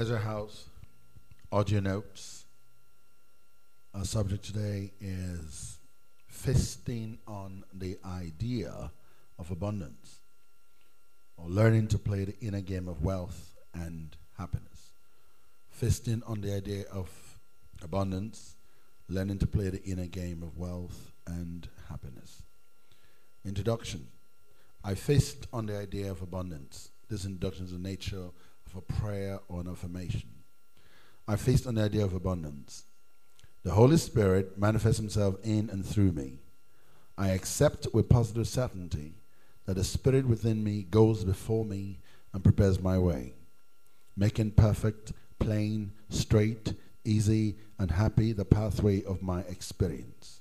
Ezra House, audio notes. Our subject today is feasting on the idea of abundance, or learning to play the inner game of wealth and happiness. Feasting on the idea of abundance, learning to play the inner game of wealth and happiness. Introduction I feast on the idea of abundance. This introduction is the nature a prayer or an affirmation. I feast on the idea of abundance. The Holy Spirit manifests Himself in and through me. I accept with positive certainty that the Spirit within me goes before me and prepares my way, making perfect, plain, straight, easy, and happy the pathway of my experience.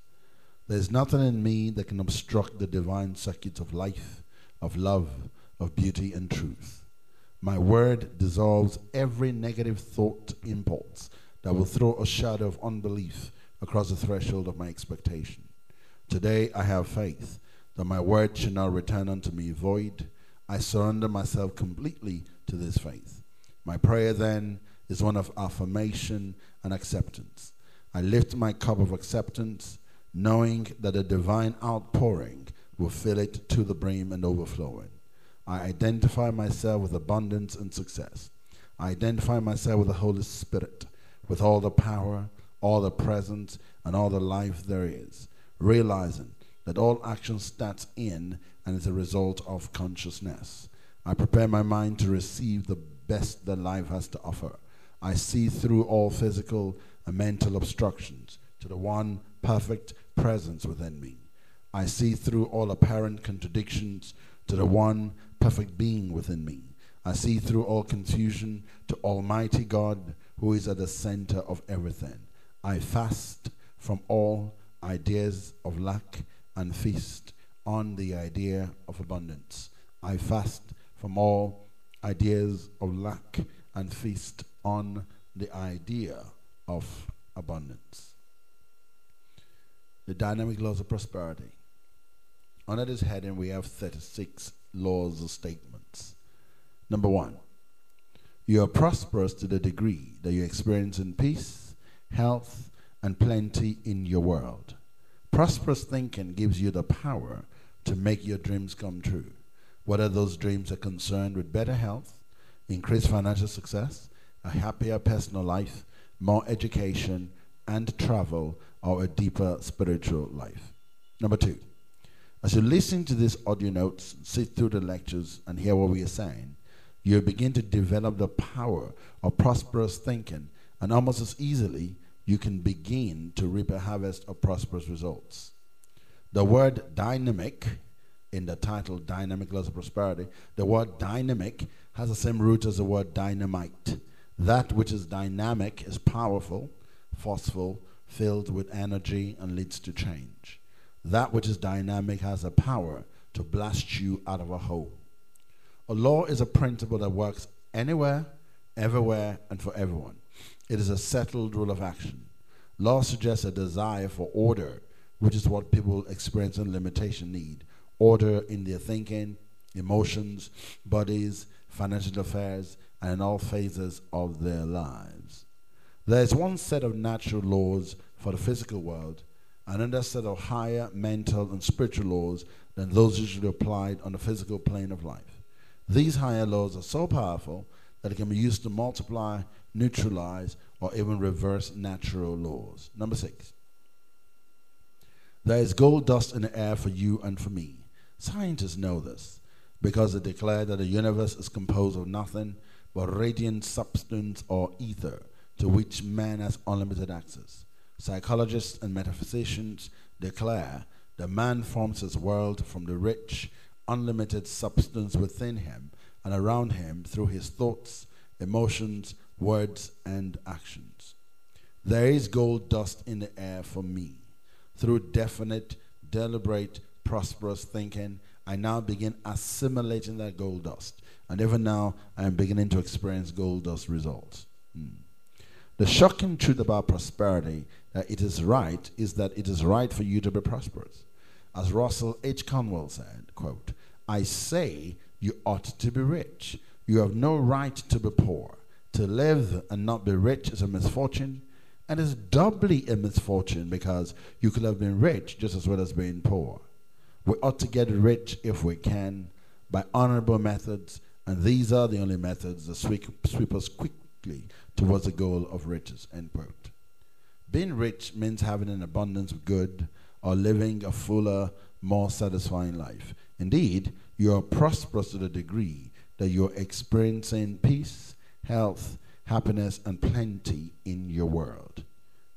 There's nothing in me that can obstruct the divine circuits of life, of love, of beauty, and truth. My word dissolves every negative thought impulse that will throw a shadow of unbelief across the threshold of my expectation. Today I have faith that my word shall not return unto me void. I surrender myself completely to this faith. My prayer then is one of affirmation and acceptance. I lift my cup of acceptance, knowing that a divine outpouring will fill it to the brim and overflowing. I identify myself with abundance and success. I identify myself with the Holy Spirit, with all the power, all the presence, and all the life there is, realizing that all action starts in and is a result of consciousness. I prepare my mind to receive the best that life has to offer. I see through all physical and mental obstructions to the one perfect presence within me. I see through all apparent contradictions to the one perfect being within me. I see through all confusion to Almighty God who is at the center of everything. I fast from all ideas of lack and feast on the idea of abundance. I fast from all ideas of lack and feast on the idea of abundance. The dynamic laws of prosperity. Under this heading, we have 36 laws or statements. Number one, you are prosperous to the degree that you experience in peace, health, and plenty in your world. Prosperous thinking gives you the power to make your dreams come true, whether those dreams are concerned with better health, increased financial success, a happier personal life, more education and travel, or a deeper spiritual life. Number two, as you listen to these audio notes, sit through the lectures, and hear what we are saying, you begin to develop the power of prosperous thinking, and almost as easily, you can begin to reap a harvest of prosperous results. The word dynamic in the title Dynamic Laws of Prosperity, the word dynamic has the same root as the word dynamite. That which is dynamic is powerful, forceful, filled with energy, and leads to change. That which is dynamic has a power to blast you out of a hole. A law is a principle that works anywhere, everywhere, and for everyone. It is a settled rule of action. Law suggests a desire for order, which is what people experience and limitation need. Order in their thinking, emotions, bodies, financial affairs, and in all phases of their lives. There is one set of natural laws for the physical world another set of higher mental and spiritual laws than those usually applied on the physical plane of life. These higher laws are so powerful that it can be used to multiply, neutralize, or even reverse natural laws. Number six. There is gold dust in the air for you and for me. Scientists know this because they declare that the universe is composed of nothing but radiant substance or ether to which man has unlimited access. Psychologists and metaphysicians declare that man forms his world from the rich, unlimited substance within him and around him through his thoughts, emotions, words, and actions. There is gold dust in the air for me. Through definite, deliberate, prosperous thinking, I now begin assimilating that gold dust. And even now, I am beginning to experience gold dust results. Hmm. The shocking truth about prosperity that it is right is that it is right for you to be prosperous. As Russell H. Conwell said, quote, I say you ought to be rich. You have no right to be poor. To live and not be rich is a misfortune, and is doubly a misfortune because you could have been rich just as well as being poor. We ought to get rich if we can by honorable methods, and these are the only methods that sweep, sweep us quickly towards the goal of riches. End quote. Being rich means having an abundance of good or living a fuller, more satisfying life. Indeed, you are prosperous to the degree that you're experiencing peace, health, happiness, and plenty in your world.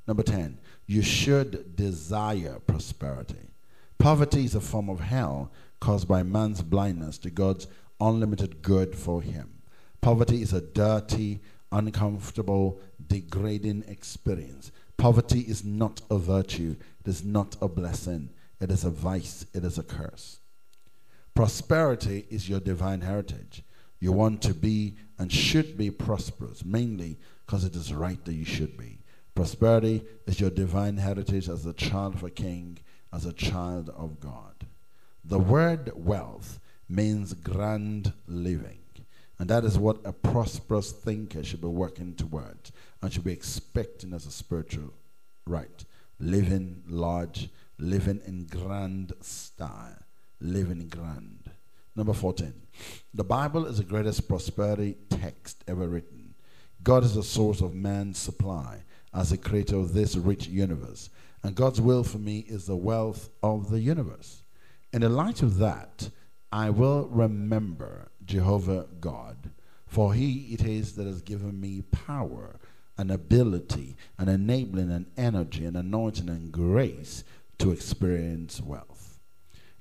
Number 10, you should desire prosperity. Poverty is a form of hell caused by man's blindness to God's unlimited good for him. Poverty is a dirty, uncomfortable, degrading experience. Poverty is not a virtue, it is not a blessing, it is a vice, it is a curse. Prosperity is your divine heritage. You want to be and should be prosperous, mainly because it is right that you should be. Prosperity is your divine heritage as a child of a king, as a child of God. The word wealth means grand living. And that is what a prosperous thinker should be working towards and should be expecting as a spiritual right. Living large, living in grand style, living grand. Number 14. The Bible is the greatest prosperity text ever written. God is the source of man's supply as the creator of this rich universe. And God's will for me is the wealth of the universe. In the light of that, I will remember Jehovah God, for he it is that has given me power and ability an enabling an energy an anointing and grace to experience wealth.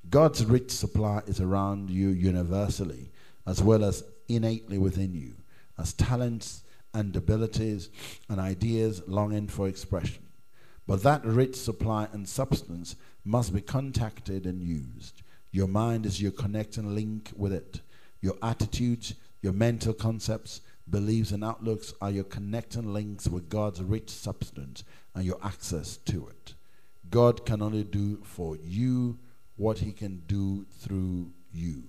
God's rich supply is around you universally as well as innately within you as talents and abilities and ideas longing for expression. But that rich supply and substance must be contacted and used. Your mind is your connecting link with it. Your attitudes, your mental concepts, beliefs, and outlooks are your connecting links with God's rich substance and your access to it. God can only do for you what he can do through you.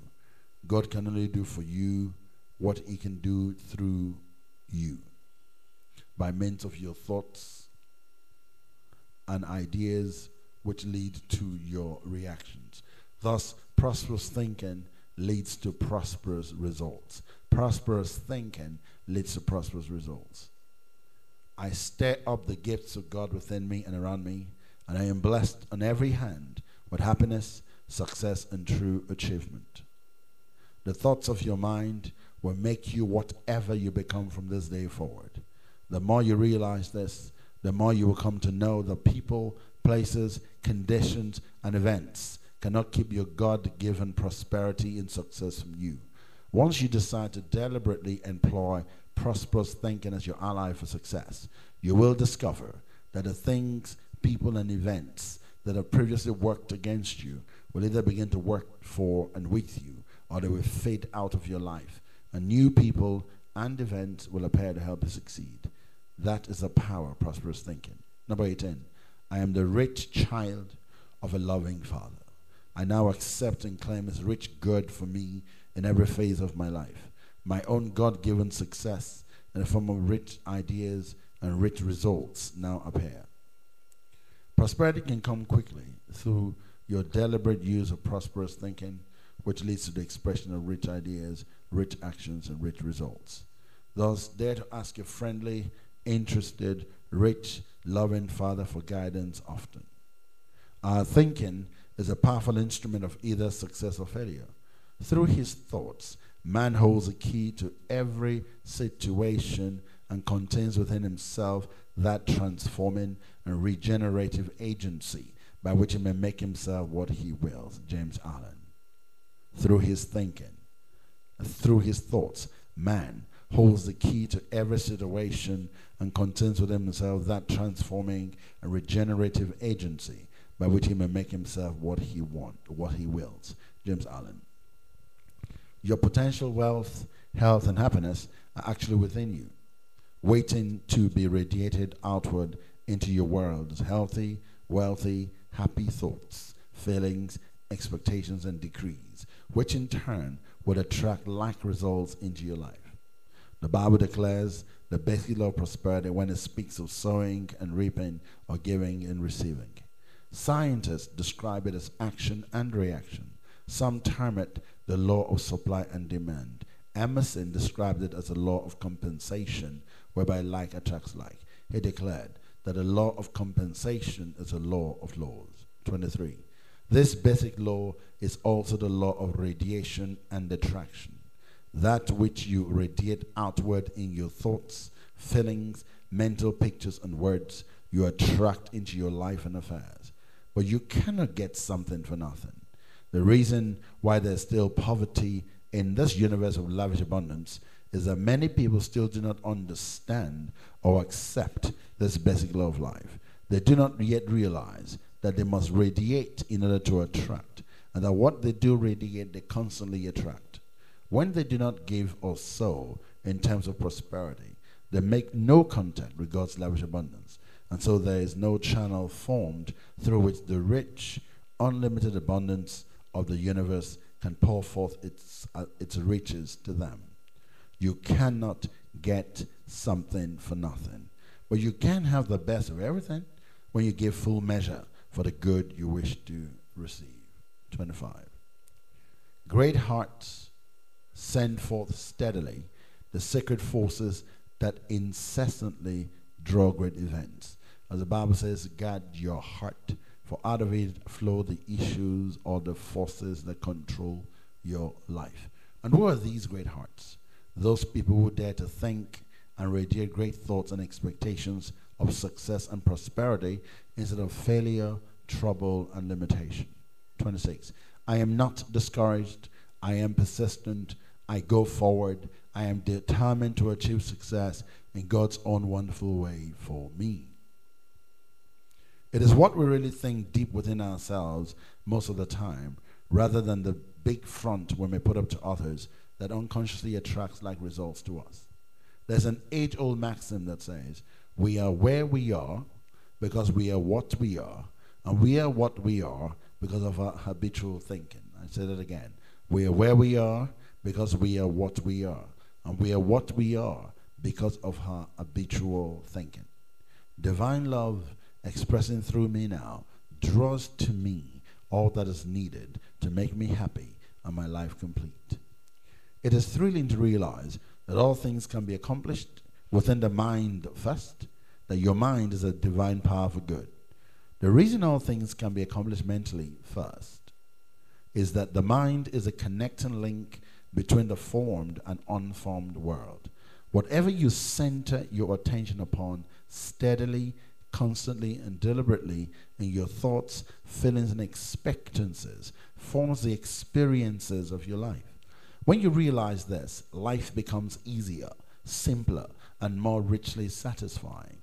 God can only do for you what he can do through you by means of your thoughts and ideas which lead to your reactions. Thus, prosperous thinking leads to prosperous results. Prosperous thinking leads to prosperous results. I stir up the gifts of God within me and around me, and I am blessed on every hand with happiness, success, and true achievement. The thoughts of your mind will make you whatever you become from this day forward. The more you realize this, the more you will come to know that people, places, conditions, and events cannot keep your God given prosperity and success from you. Once you decide to deliberately employ prosperous thinking as your ally for success, you will discover that the things, people, and events that have previously worked against you will either begin to work for and with you, or they will fade out of your life, and new people and events will appear to help you succeed. That is the power of prosperous thinking. Number 18. I am the rich child of a loving father. I now accept and claim his rich good for me in every phase of my life. My own God given success in the form of rich ideas and rich results now appear. Prosperity can come quickly through your deliberate use of prosperous thinking, which leads to the expression of rich ideas, rich actions, and rich results. Thus, dare to ask a friendly, interested, rich, loving Father for guidance often. Our thinking is a powerful instrument of either success or failure. Through his thoughts, man holds a key to every situation and contains within himself that transforming and regenerative agency by which he may make himself what he wills. James Allen. Through his thinking, through his thoughts, man holds the key to every situation and contains within himself that transforming and regenerative agency by which he may make himself what he wants, what he wills. James Allen. Your potential wealth, health, and happiness are actually within you, waiting to be radiated outward into your world healthy, wealthy, happy thoughts, feelings, expectations, and decrees, which in turn would attract like results into your life. The Bible declares the basic law of prosperity when it speaks of sowing and reaping or giving and receiving. Scientists describe it as action and reaction. Some term it the law of supply and demand. Emerson described it as a law of compensation, whereby like attracts like. He declared that the law of compensation is a law of laws. 23. This basic law is also the law of radiation and attraction. That which you radiate outward in your thoughts, feelings, mental pictures, and words, you attract into your life and affairs. But you cannot get something for nothing. The reason why there's still poverty in this universe of lavish abundance is that many people still do not understand or accept this basic law of life. They do not yet realize that they must radiate in order to attract, and that what they do radiate, they constantly attract. When they do not give or sow in terms of prosperity, they make no contact with God's lavish abundance. And so there is no channel formed through which the rich, unlimited abundance of the universe can pour forth its, uh, its riches to them. You cannot get something for nothing. But you can have the best of everything when you give full measure for the good you wish to receive. 25. Great hearts send forth steadily the sacred forces that incessantly draw great events. As the Bible says, guard your heart, for out of it flow the issues or the forces that control your life. And who are these great hearts? Those people who dare to think and radiate great thoughts and expectations of success and prosperity instead of failure, trouble, and limitation. 26. I am not discouraged. I am persistent. I go forward. I am determined to achieve success in God's own wonderful way for me. It is what we really think deep within ourselves most of the time, rather than the big front we may put up to others that unconsciously attracts like results to us. There's an age old maxim that says, We are where we are because we are what we are, and we are what we are because of our habitual thinking. I say that again. We are where we are because we are what we are, and we are what we are because of our habitual thinking. Divine love expressing through me now draws to me all that is needed to make me happy and my life complete. It is thrilling to realize that all things can be accomplished within the mind first, that your mind is a divine power for good. The reason all things can be accomplished mentally first is that the mind is a connecting link between the formed and unformed world. Whatever you center your attention upon steadily, constantly, and deliberately in your thoughts, feelings, and expectancies forms the experiences of your life. When you realize this, life becomes easier, simpler, and more richly satisfying.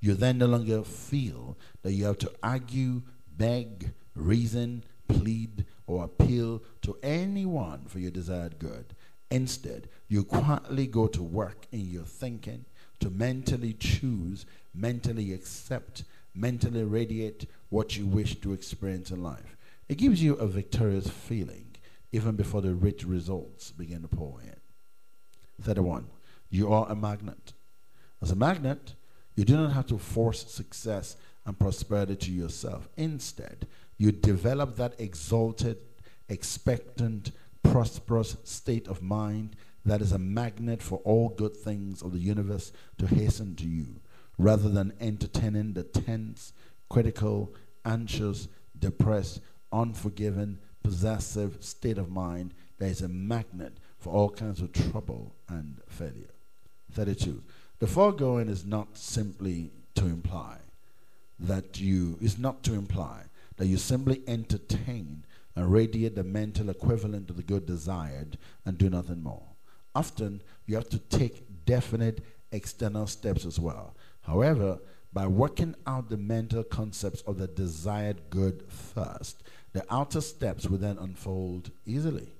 You then no longer feel that you have to argue, beg, reason, plead, or appeal to anyone for your desired good. Instead, you quietly go to work in your thinking to mentally choose, mentally accept, mentally radiate what you wish to experience in life. It gives you a victorious feeling even before the rich results begin to pour in. 31. You are a magnet. As a magnet, you do not have to force success and prosperity to yourself. Instead, you develop that exalted, expectant, prosperous state of mind that is a magnet for all good things of the universe to hasten to you, rather than entertaining the tense, critical, anxious, depressed, unforgiving, possessive state of mind that is a magnet for all kinds of trouble and failure. 32. The foregoing is not simply to imply that you, is not to imply that you simply entertain and radiate the mental equivalent of the good desired and do nothing more. Often, you have to take definite external steps as well. However, by working out the mental concepts of the desired good first, the outer steps will then unfold easily,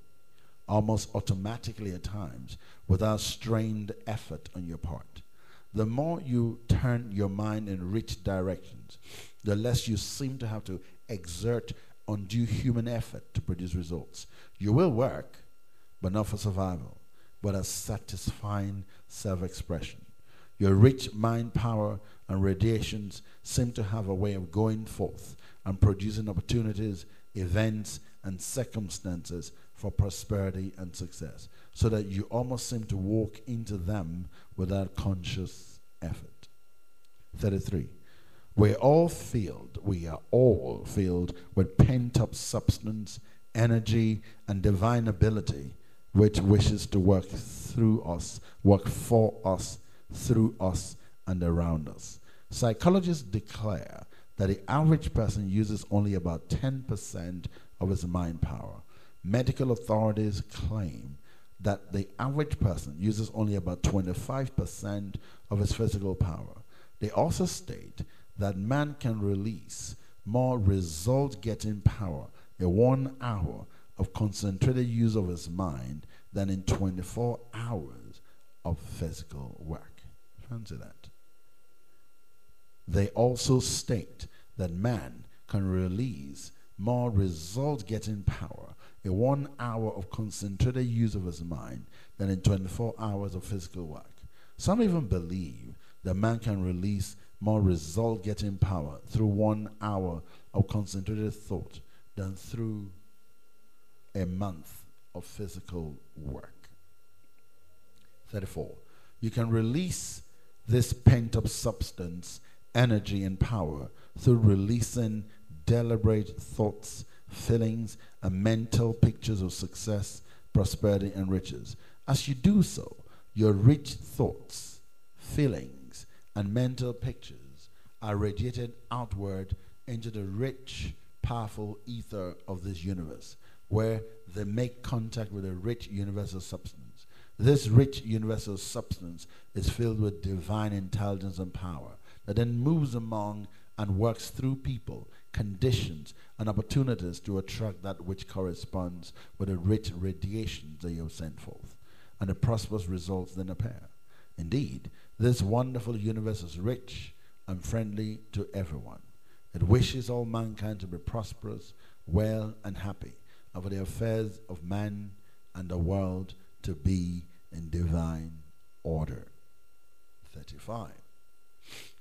almost automatically at times, without strained effort on your part. The more you turn your mind in rich directions, the less you seem to have to exert undue human effort to produce results. You will work, but not for survival. but a satisfying self expression. Your rich mind power and radiations seem to have a way of going forth and producing opportunities, events, and circumstances for prosperity and success, so that you almost seem to walk into them without conscious effort. 33. We're all filled, we are all filled with pent up substance, energy, and divine ability which wishes to work through us, work for us, through us, and around us. Psychologists declare that the average person uses only about 10% of his mind power. Medical authorities claim that the average person uses only about 25% of his physical power. They also state that man can release more result getting power in one hour of concentrated use of his mind than in 24 hours of physical work. Fancy that. They also state that man can release more result getting power in one hour of concentrated use of his mind than in 24 hours of physical work. Some even believe that man can release more result getting power through one hour of concentrated thought than through a month of physical work. 34. You can release this pent up substance, energy, and power through releasing deliberate thoughts, feelings, and mental pictures of success, prosperity, and riches. As you do so, your rich thoughts, feelings, and mental pictures are radiated outward into the rich, powerful ether of this universe, where they make contact with a rich universal substance. This rich universal substance is filled with divine intelligence and power that then moves among and works through people, conditions, and opportunities to attract that which corresponds with the rich radiations that you have sent forth. And the prosperous results then appear. Indeed, this wonderful universe is rich and friendly to everyone. It wishes all mankind to be prosperous, well, and happy, and for the affairs of man and the world to be in divine order. 35.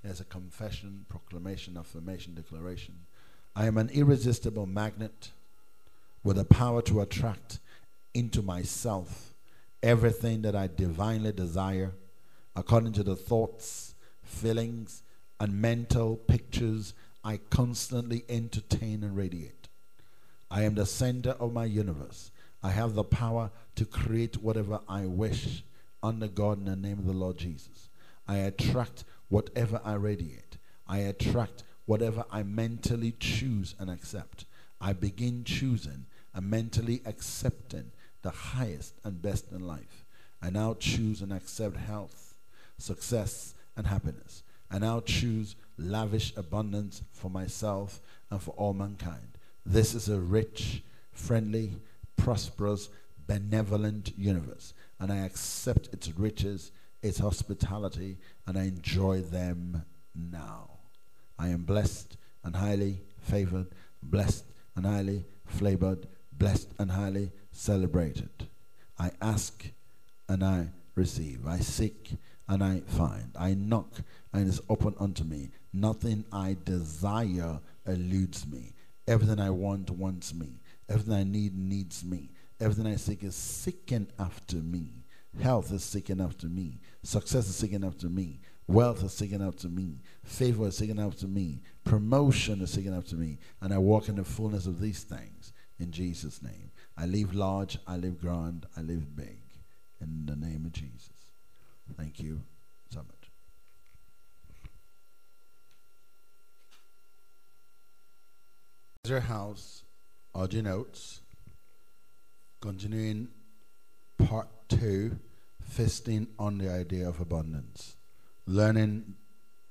There's a confession, proclamation, affirmation, declaration. I am an irresistible magnet with the power to attract into myself everything that I divinely desire according to the thoughts, feelings, and mental pictures I constantly entertain and radiate. I am the center of my universe. I have the power to create whatever I wish under God in the name of the Lord Jesus. I attract whatever I radiate. I attract whatever I mentally choose and accept. I begin choosing and mentally accepting the highest and best in life. I now choose and accept health, success, and happiness. I now choose lavish abundance for myself and for all mankind. This is a rich, friendly, prosperous, benevolent universe, and I accept its riches, its hospitality, and I enjoy them now. I am blessed and highly favored, blessed and highly flavored, blessed and highly celebrated. I ask and I receive. I seek and I find. I knock and it is open unto me. Nothing I desire eludes me. Everything I want wants me. Everything I need needs me. Everything I seek is seeking after me. Health is seeking after me. Success is seeking after me. Wealth is seeking after me. Favor is seeking after me. Promotion is seeking after me. And I walk in the fullness of these things in Jesus' name. I live large, I live grand, I live big. In the name of Jesus. Thank you so much. Your house, audio notes, continuing part two, feasting on the idea of abundance, learning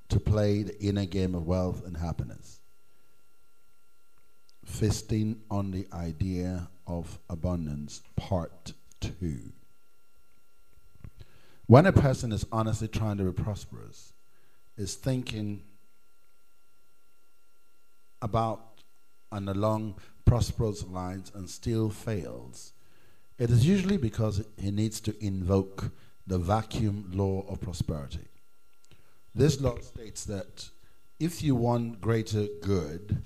to play the inner game of wealth and happiness, feasting on the idea of abundance, part two. When a person is honestly trying to be prosperous, is thinking about and along prosperous lines and still fails, It is usually because he needs to invoke the vacuum law of prosperity. This law states that if you want greater good,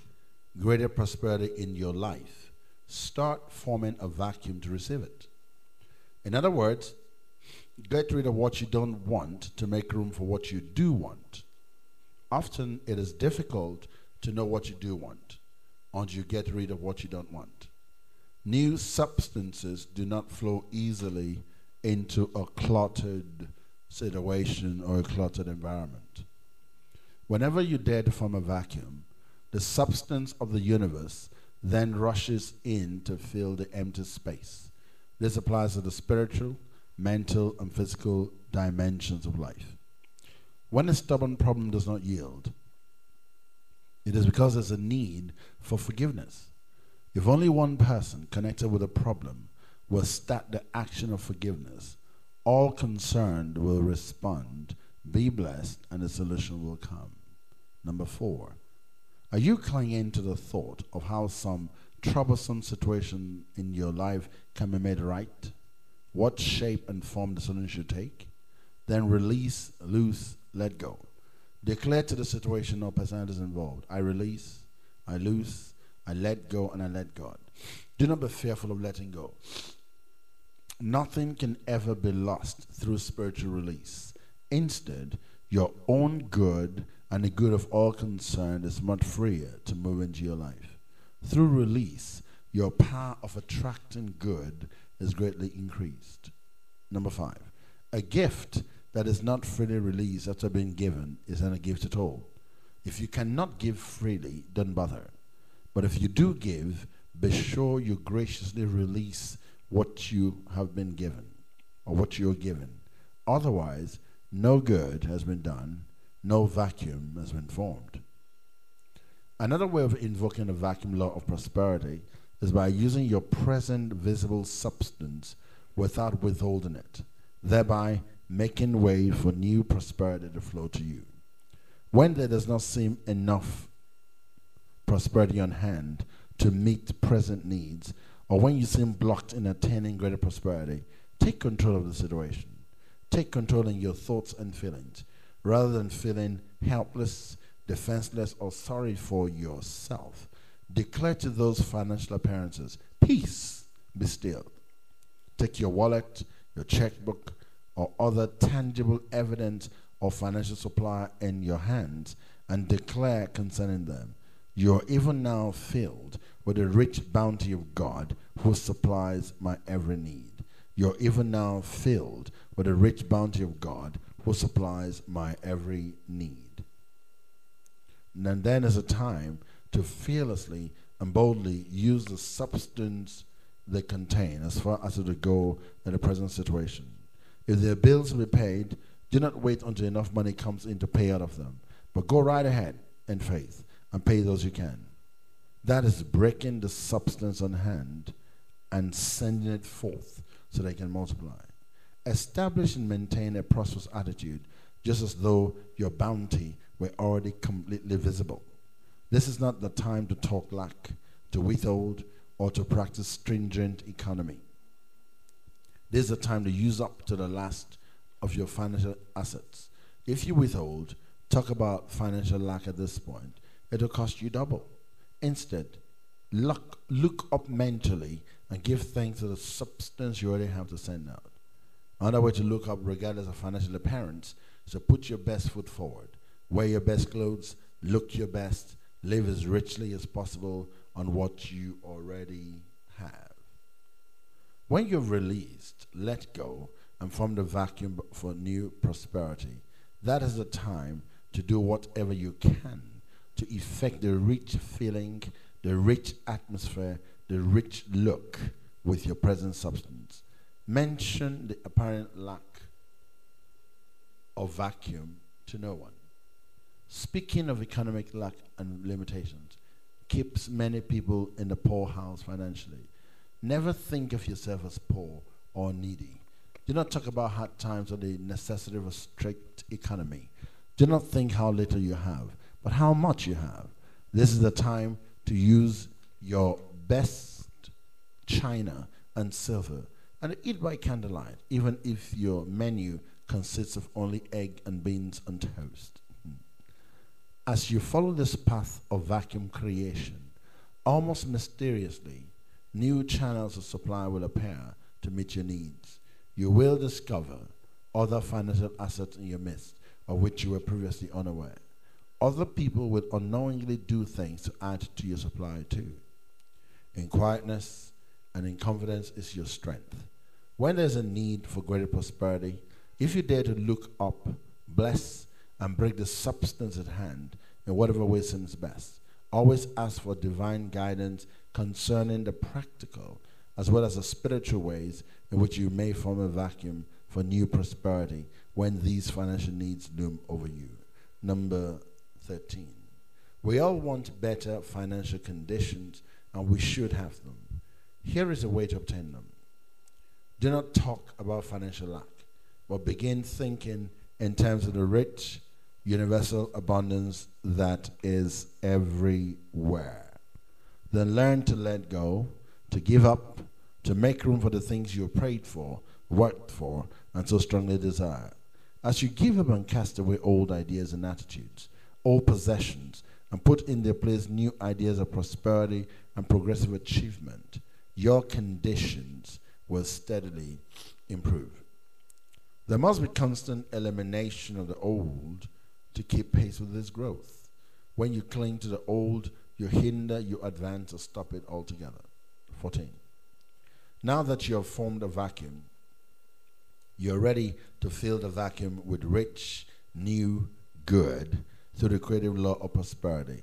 greater prosperity in your life, start forming a vacuum to receive it. In other words, get rid of what you don't want to make room for what you do want. Often it is difficult to know what you do want until you get rid of what you don't want. New substances do not flow easily into a cluttered situation or a cluttered environment. Whenever you dare to form a vacuum, the substance of the universe then rushes in to fill the empty space. This applies to the spiritual, mental, and physical dimensions of life. When a stubborn problem does not yield, it is because there's a need for forgiveness. If only one person connected with a problem will start the action of forgiveness, all concerned will respond, be blessed, and the solution will come. Number four, are you clinging to the thought of how some troublesome situation in your life can be made right? What shape and form the solution should take? Then release, loose, let go. Declare to the situation or personalities involved I release, I loose, I let go, and I let God. Do not be fearful of letting go. Nothing can ever be lost through spiritual release. Instead, your own good and the good of all concerned is much freer to move into your life. Through release, your power of attracting good is greatly increased. Number five, a gift that is not freely released after being given is not a gift at all. If you cannot give freely, don't bother. But if you do give, be sure you graciously release what you have been given or what you're given. Otherwise, no good has been done, no vacuum has been formed. Another way of invoking the vacuum law of prosperity is by using your present visible substance without withholding it, thereby making way for new prosperity to flow to you. When there does not seem enough prosperity on hand to meet present needs, or when you seem blocked in attaining greater prosperity, take control of the situation. Take control in your thoughts and feelings rather than feeling helpless, defenseless, or sorry for yourself. Declare to those financial appearances, peace, be still. Take your wallet, your checkbook, or other tangible evidence of financial supply in your hands and declare concerning them, you are even now filled with the rich bounty of God who supplies my every need. You're even now filled with the rich bounty of God who supplies my every need. And then is a time to fearlessly and boldly use the substance they contain as far as to go in the present situation. If their bills to be paid, do not wait until enough money comes in to pay out of them, but go right ahead in faith and pay those you can. That is breaking the substance on hand and sending it forth so they can multiply. Establish and maintain a prosperous attitude, just as though your bounty were already completely visible. This is not the time to talk lack, to withhold, or to practice stringent economy. Is the time to use up to the last of your financial assets. If you withhold, talk about financial lack at this point, it'll cost you double. Instead, look, look up mentally and give thanks to the substance you already have to send out. Another way to look up, regardless of financial appearance, is to put your best foot forward. Wear your best clothes, look your best, live as richly as possible on what you already. When you've released, let go, and form the vacuum for new prosperity, that is the time to do whatever you can to effect the rich feeling, the rich atmosphere, the rich look with your present substance. Mention the apparent lack of vacuum to no one. Speaking of economic lack and limitations, keeps many people in the poorhouse financially. Never think of yourself as poor or needy. Do not talk about hard times or the necessity of a strict economy. Do not think how little you have, but how much you have. This is the time to use your best china and silver and eat by candlelight, even if your menu consists of only egg and beans and toast. As you follow this path of vacuum creation, almost mysteriously, new channels of supply will appear to meet your needs. You will discover other financial assets in your midst of which you were previously unaware. Other people will unknowingly do things to add to your supply too. In quietness and in confidence is your strength. When there's a need for greater prosperity, if you dare to look up, bless, and break the substance at hand in whatever way seems best, always ask for divine guidance concerning the practical as well as the spiritual ways in which you may form a vacuum for new prosperity when these financial needs loom over you. Number 13. We all want better financial conditions and we should have them. Here is a way to obtain them. Do not talk about financial lack, but begin thinking in terms of the rich, universal abundance that is everywhere. Then learn to let go, to give up, to make room for the things you prayed for, worked for, and so strongly desire. As you give up and cast away old ideas and attitudes, old possessions, and put in their place new ideas of prosperity and progressive achievement, your conditions will steadily improve. There must be constant elimination of the old to keep pace with this growth. When you cling to the old, you hinder you advance or stop it altogether. 14. Now that you have formed a vacuum, you're ready to fill the vacuum with rich, new, good through the creative law of prosperity,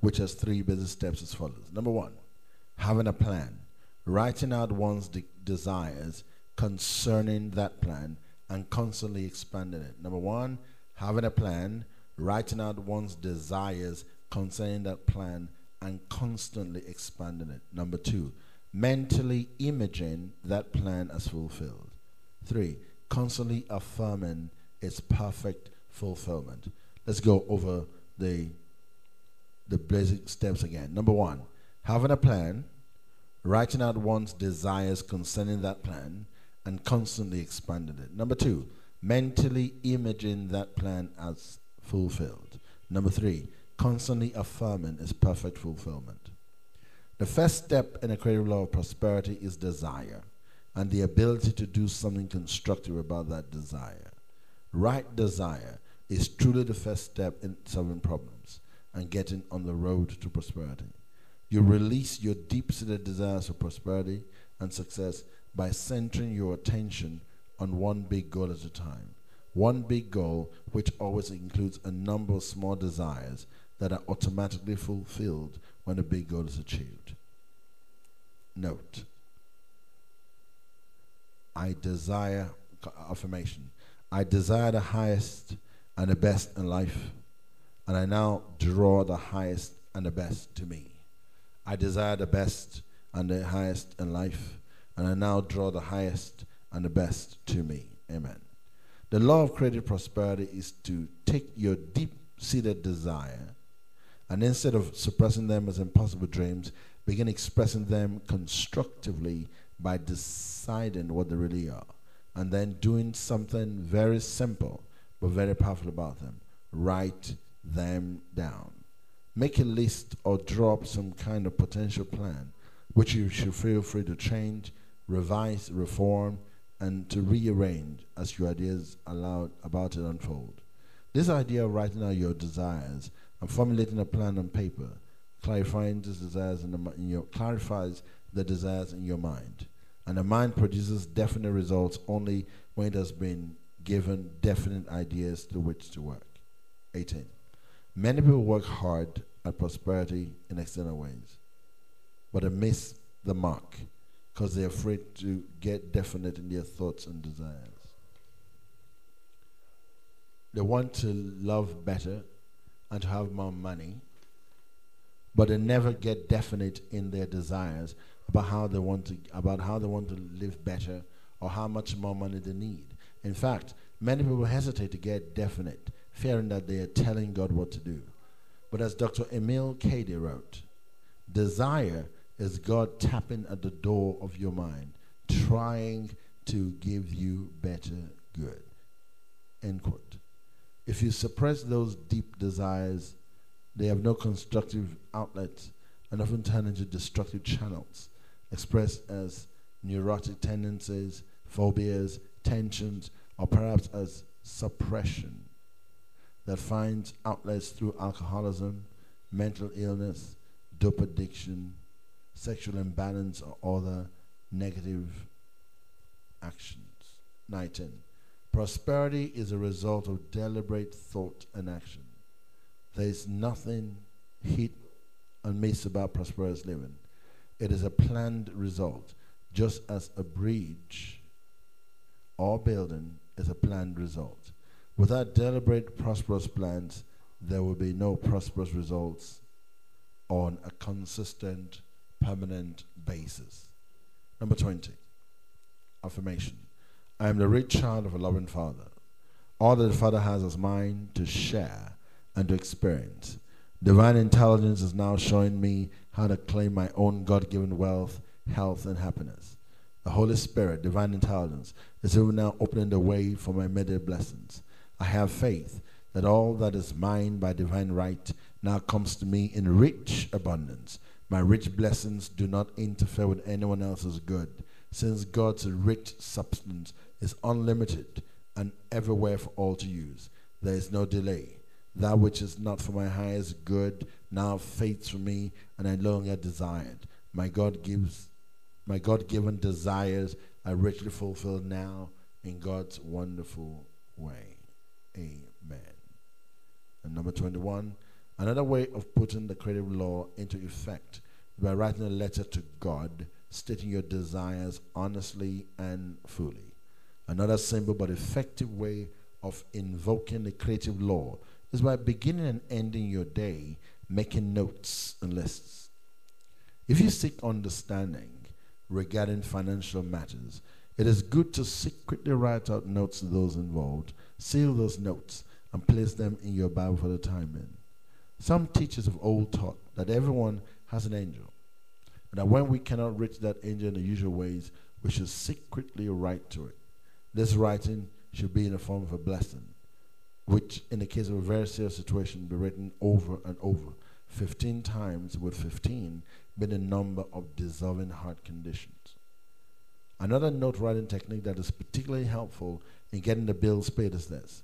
which has three basic steps as follows. Number one, having a plan, writing out one's de- desires concerning that plan and constantly expanding it. Number one, having a plan, writing out one's desires concerning that plan and constantly expanding it. Number two, mentally imaging that plan as fulfilled. Three, constantly affirming its perfect fulfillment. Let's go over the the basic steps again. Number one, having a plan, writing out one's desires concerning that plan, and constantly expanding it. Number two, mentally imaging that plan as fulfilled. Number three, constantly affirming its perfect fulfillment. The first step in a creative law of prosperity is desire and the ability to do something constructive about that desire. Right desire is truly the first step in solving problems and getting on the road to prosperity. You release your deep seated desires for prosperity and success by centering your attention on one big goal at a time. One big goal, which always includes a number of small desires that are automatically fulfilled when the big goal is achieved. Note I desire affirmation. I desire the highest and the best in life, and I now draw the highest and the best to me. I desire the best and the highest in life, and I now draw the highest and the best to me. Amen. The law of creative prosperity is to take your deep seated desire and instead of suppressing them as impossible dreams, begin expressing them constructively by deciding what they really are and then doing something very simple but very powerful about them. Write them down. Make a list or draw up some kind of potential plan which you should feel free to change, revise, reform, and to rearrange as your ideas allowed about it unfold. This idea of writing out your desires and formulating a plan on paper clarifying the desires in, the, in your clarifies the desires in your mind. And the mind produces definite results only when it has been given definite ideas to which to work. 18 many people work hard at prosperity in external ways but they miss the mark because they're afraid to get definite in their thoughts and desires. They want to love better and to have more money, but they never get definite in their desires about how they want to about how they want to live better or how much more money they need. In fact, many people hesitate to get definite, fearing that they are telling God what to do. But as Dr. Emil Cady wrote, desire is God tapping at the door of your mind, trying to give you better good. End quote. If you suppress those deep desires, they have no constructive outlet and often turn into destructive channels, expressed as neurotic tendencies, phobias, tensions, or perhaps as suppression that finds outlets through alcoholism, mental illness, dope addiction, sexual imbalance, or other negative actions. 19. Prosperity is a result of deliberate thought and action. There is nothing hit and miss about prosperous living. It is a planned result, just as a bridge or building is a planned result. Without deliberate prosperous plans, there will be no prosperous results on a consistent, permanent basis. Number 20, affirmation. I am the rich child of a loving Father. All that the Father has is mine to share and to experience. Divine intelligence is now showing me how to claim my own God given wealth, health, and happiness. The Holy Spirit, divine intelligence, is even now opening the way for my immediate blessings. I have faith that all that is mine by divine right now comes to me in rich abundance. My rich blessings do not interfere with anyone else's good, since God's rich substance is unlimited and everywhere for all to use. There is no delay. That which is not for my highest good now fades from me, and I longer desired. My God gives my God given desires are richly fulfilled now in God's wonderful way. Amen. And number 21, another way of putting the creative law into effect by writing a letter to God stating your desires honestly and fully. Another simple but effective way of invoking the creative law is by beginning and ending your day making notes and lists. If you seek understanding, regarding financial matters. It is good to secretly write out notes to those involved, seal those notes, and place them in your Bible for the time being. Some teachers of old taught that everyone has an angel, and that when we cannot reach that angel in the usual ways, we should secretly write to it. This writing should be in the form of a blessing, which, in the case of a very serious situation, be written over and over, 15 times with 15 being a number of dissolving heart conditions. Another note writing technique that is particularly helpful in getting the bills paid is this.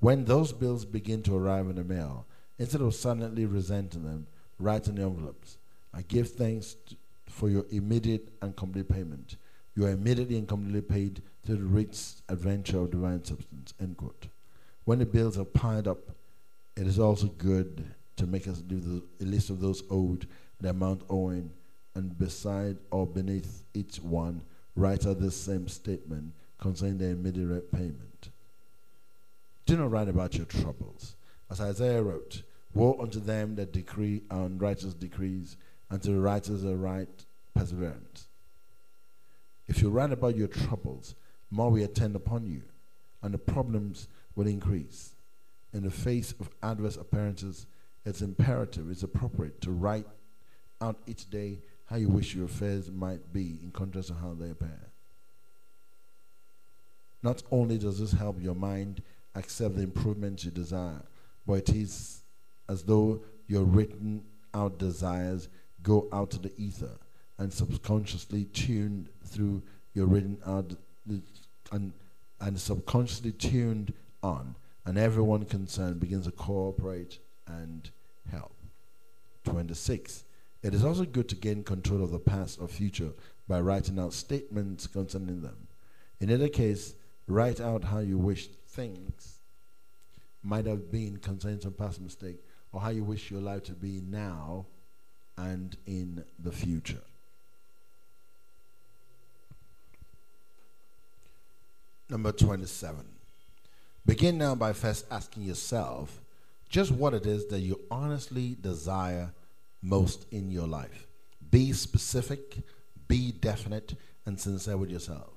When those bills begin to arrive in the mail, instead of silently resenting them, write in the envelopes. I give thanks for your immediate and complete payment. You are immediately and completely paid through the rich adventure of divine substance. End quote. When the bills are piled up, it is also good to make us do the, a list of those owed the amount owing, and beside or beneath each one, write out the same statement concerning the immediate payment. Do not write about your troubles. As Isaiah wrote, Woe unto them that decree unrighteous decrees, and to the righteous a right perseverance. If you write about your troubles, more will attend upon you, and the problems will increase. In the face of adverse appearances, it's imperative, it's appropriate to write out each day how you wish your affairs might be in contrast to how they appear. Not only does this help your mind accept the improvements you desire, but it is as though your written out desires go out to the ether and subconsciously tuned through your written out and, and subconsciously tuned on, and everyone concerned begins to cooperate and help. 26. It is also good to gain control of the past or future by writing out statements concerning them. In either case, write out how you wish things might have been concerning some past mistake or how you wish your life to be now and in the future. Number 27. Begin now by first asking yourself just what it is that you honestly desire most in your life. Be specific, be definite, and sincere with yourself.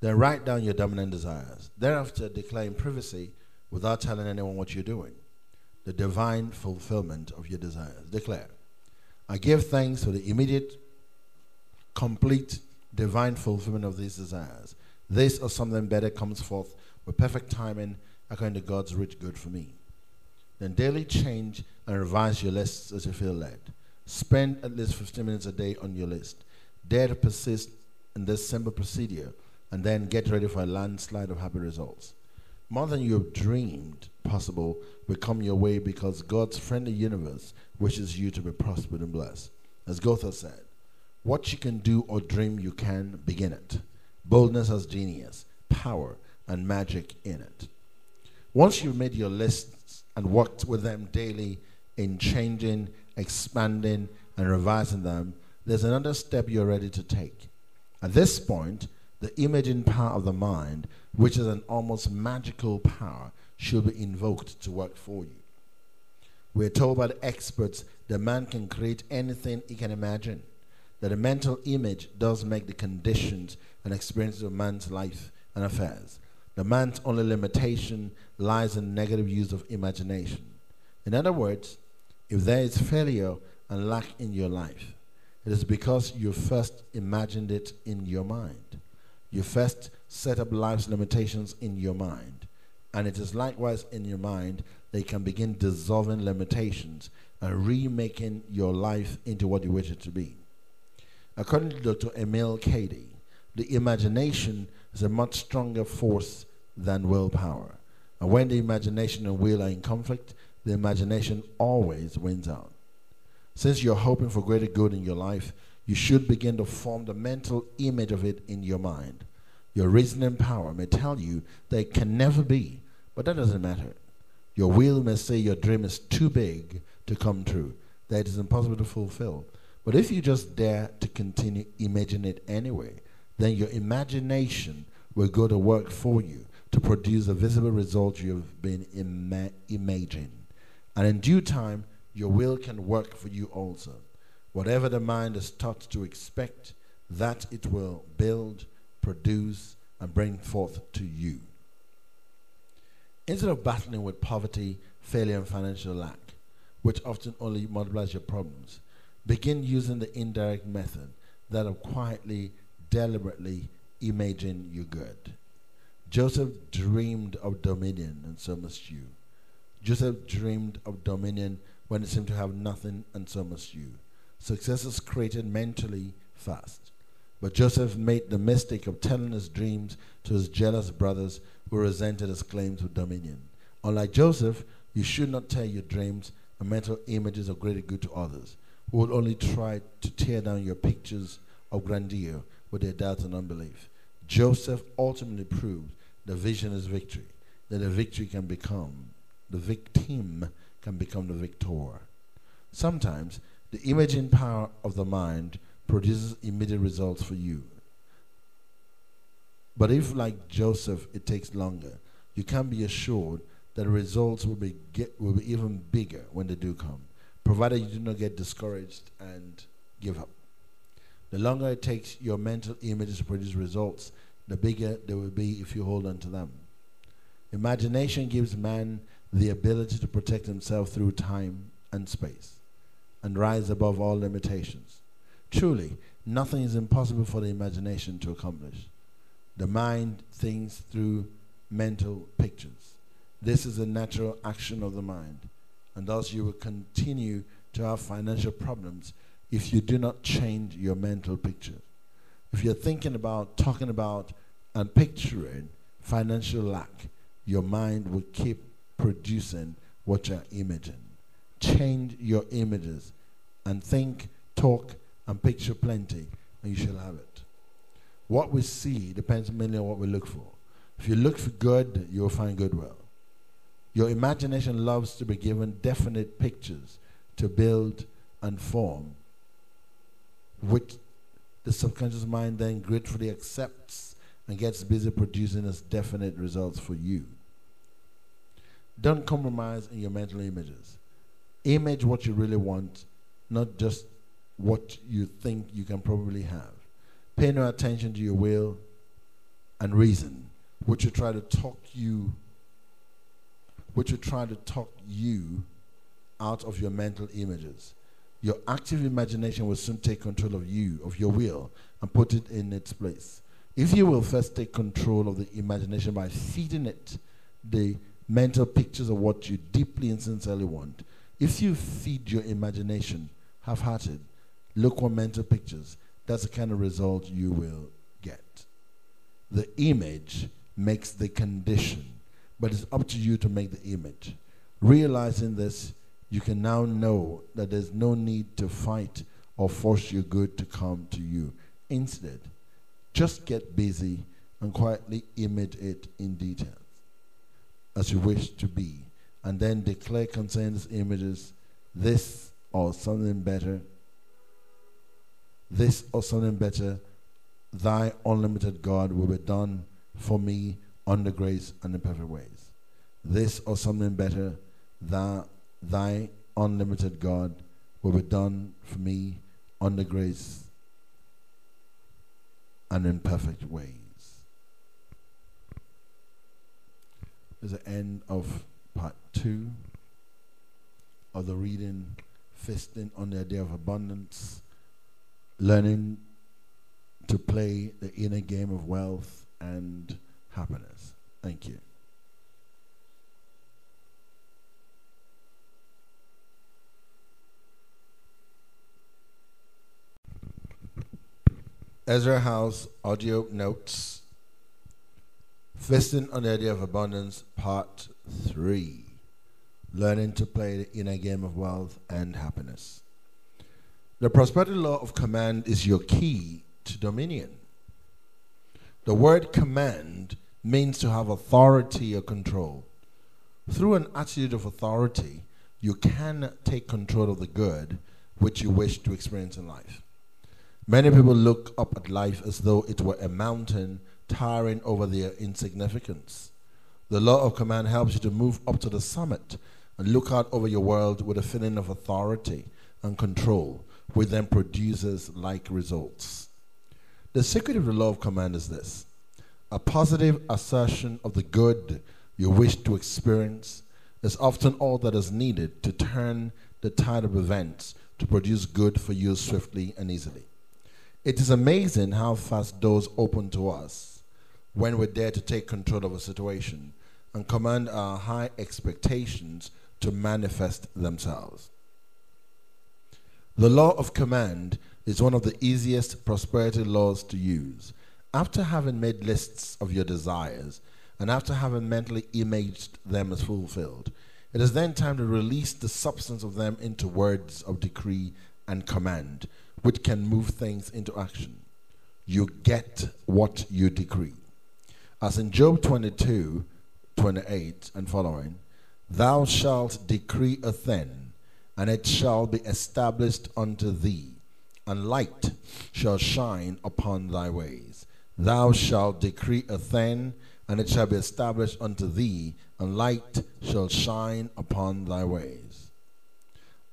Then write down your dominant desires. Thereafter, declare in privacy without telling anyone what you're doing the divine fulfillment of your desires. Declare, I give thanks for the immediate, complete, divine fulfillment of these desires. This or something better comes forth with perfect timing according to God's rich good for me. Then daily change and revise your lists as you feel led. Spend at least 15 minutes a day on your list. Dare to persist in this simple procedure and then get ready for a landslide of happy results. More than you have dreamed possible will come your way because God's friendly universe wishes you to be prospered and blessed. As Goethe said, what you can do or dream you can, begin it. Boldness has genius, power, and magic in it. Once you've made your lists and worked with them daily in changing, expanding, and revising them, there's another step you're ready to take. At this point, the imaging power of the mind, which is an almost magical power, should be invoked to work for you. We're told by the experts that man can create anything he can imagine, that a mental image does make the conditions and experiences of man's life and affairs. The man's only limitation lies in negative use of imagination. In other words, if there is failure and lack in your life, it is because you first imagined it in your mind. You first set up life's limitations in your mind. And it is likewise in your mind that you can begin dissolving limitations and remaking your life into what you wish it to be. According to Dr. Emil Cady, the imagination is a much stronger force than willpower. And when the imagination and will are in conflict, the imagination always wins out. Since you're hoping for greater good in your life, you should begin to form the mental image of it in your mind. Your reasoning power may tell you that it can never be, but that doesn't matter. Your will may say your dream is too big to come true, that it is impossible to fulfill. But if you just dare to continue imagining it anyway, then your imagination will go to work for you to produce the visible result you've been ima- imagining. And in due time, your will can work for you also. Whatever the mind is taught to expect, that it will build, produce, and bring forth to you. Instead of battling with poverty, failure, and financial lack, which often only multiplies your problems, begin using the indirect method that of quietly, deliberately imaging you good. Joseph dreamed of dominion, and so must you. Joseph dreamed of dominion when it seemed to have nothing, and so must you. Success is created mentally fast. But Joseph made the mistake of telling his dreams to his jealous brothers who resented his claims of dominion. Unlike Joseph, you should not tell your dreams and mental images of greater good to others, who will only try to tear down your pictures of grandeur with their doubts and unbelief. Joseph ultimately proved the vision is victory, that the victory can become, the victim can become the victor. Sometimes the imaging power of the mind produces immediate results for you. But if, like Joseph, it takes longer, you can be assured that the results will be, get, will be even bigger when they do come, provided you do not get discouraged and give up. The longer it takes your mental images to produce results, the bigger they will be if you hold on to them. Imagination gives man the ability to protect himself through time and space and rise above all limitations. Truly, nothing is impossible for the imagination to accomplish. The mind thinks through mental pictures. This is a natural action of the mind, and thus you will continue to have financial problems if you do not change your mental picture. If you're thinking about, talking about, and picturing financial lack, your mind will keep producing what you're imaging. Change your images and think, talk, and picture plenty, and you shall have it. What we see depends mainly on what we look for. If you look for good, you will find good well. Your imagination loves to be given definite pictures to build and form, which the subconscious mind then gratefully accepts and gets busy producing as definite results for you. Don't compromise in your mental images. Image what you really want, not just what you think you can probably have. Pay no attention to your will and reason, which will try to talk you, which will try to talk you out of your mental images. Your active imagination will soon take control of you, of your will, and put it in its place. If you will first take control of the imagination by feeding it the mental pictures of what you deeply and sincerely want, if you feed your imagination half hearted, lukewarm mental pictures, that's the kind of result you will get. The image makes the condition, but it's up to you to make the image. Realizing this, you can now know that there's no need to fight or force your good to come to you. Instead, just get busy and quietly image it in details as you wish to be, and then declare concerning these images this or something better, this or something better, thy unlimited God will be done for me under grace and in perfect ways. This or something better, thy, thy unlimited God will be done for me under grace and in perfect ways. Is the end of part two of the reading, Feasting on the Idea of Abundance, learning to play the inner game of wealth and happiness. Thank you. Ezra House audio notes. Feasting on the idea of abundance, part three. Learning to play the inner game of wealth and happiness. The prosperity law of command is your key to dominion. The word command means to have authority or control. Through an attitude of authority, you can take control of the good which you wish to experience in life. Many people look up at life as though it were a mountain towering over their insignificance. The law of command helps you to move up to the summit and look out over your world with a feeling of authority and control, which then produces like results. The secret of the law of command is this a positive assertion of the good you wish to experience is often all that is needed to turn the tide of events to produce good for you swiftly and easily. It is amazing how fast doors open to us when we dare to take control of a situation and command our high expectations to manifest themselves. The law of command is one of the easiest prosperity laws to use. After having made lists of your desires and after having mentally imaged them as fulfilled, it is then time to release the substance of them into words of decree and command which can move things into action. You get what you decree. As in Job 22, 28 and following, thou shalt decree a thing, and it shall be established unto thee, and light shall shine upon thy ways. Thou shalt decree a thing, and it shall be established unto thee, and light shall shine upon thy ways.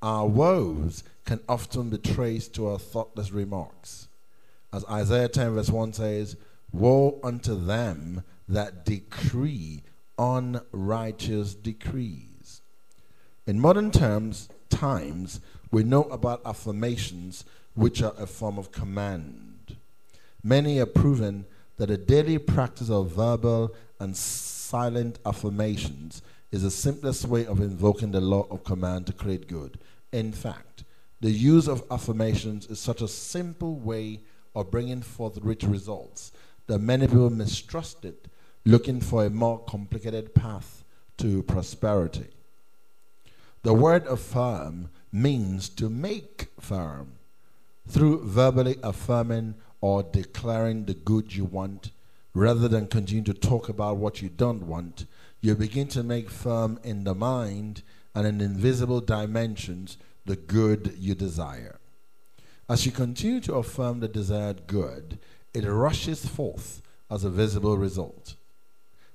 Our woes can often be traced to our thoughtless remarks. As Isaiah 10, verse 1 says, Woe unto them that decree unrighteous decrees. In modern terms, times, we know about affirmations which are a form of command. Many have proven that a daily practice of verbal and silent affirmations is the simplest way of invoking the law of command to create good. In fact, the use of affirmations is such a simple way of bringing forth rich results that many people mistrust it, looking for a more complicated path to prosperity. The word affirm means to make firm. Through verbally affirming or declaring the good you want, rather than continue to talk about what you don't want, you begin to make firm in the mind and in invisible dimensions the good you desire. As you continue to affirm the desired good, it rushes forth as a visible result.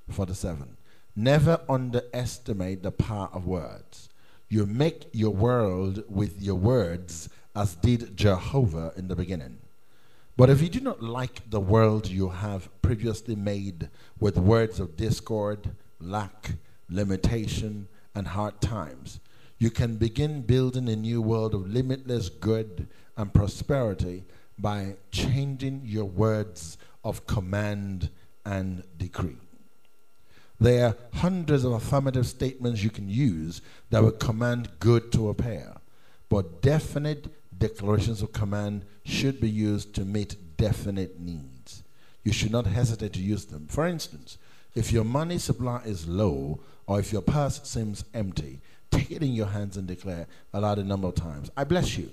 47. Never underestimate the power of words. You make your world with your words, as did Jehovah in the beginning. But if you do not like the world you have previously made with words of discord, lack, limitation, and hard times, you can begin building a new world of limitless good and prosperity by changing your words of command and decree. There are hundreds of affirmative statements you can use that will command good to appear, but definite declarations of command should be used to meet definite needs. You should not hesitate to use them. For instance, if your money supply is low or if your purse seems empty, take it in your hands and declare aloud a number of times, I bless you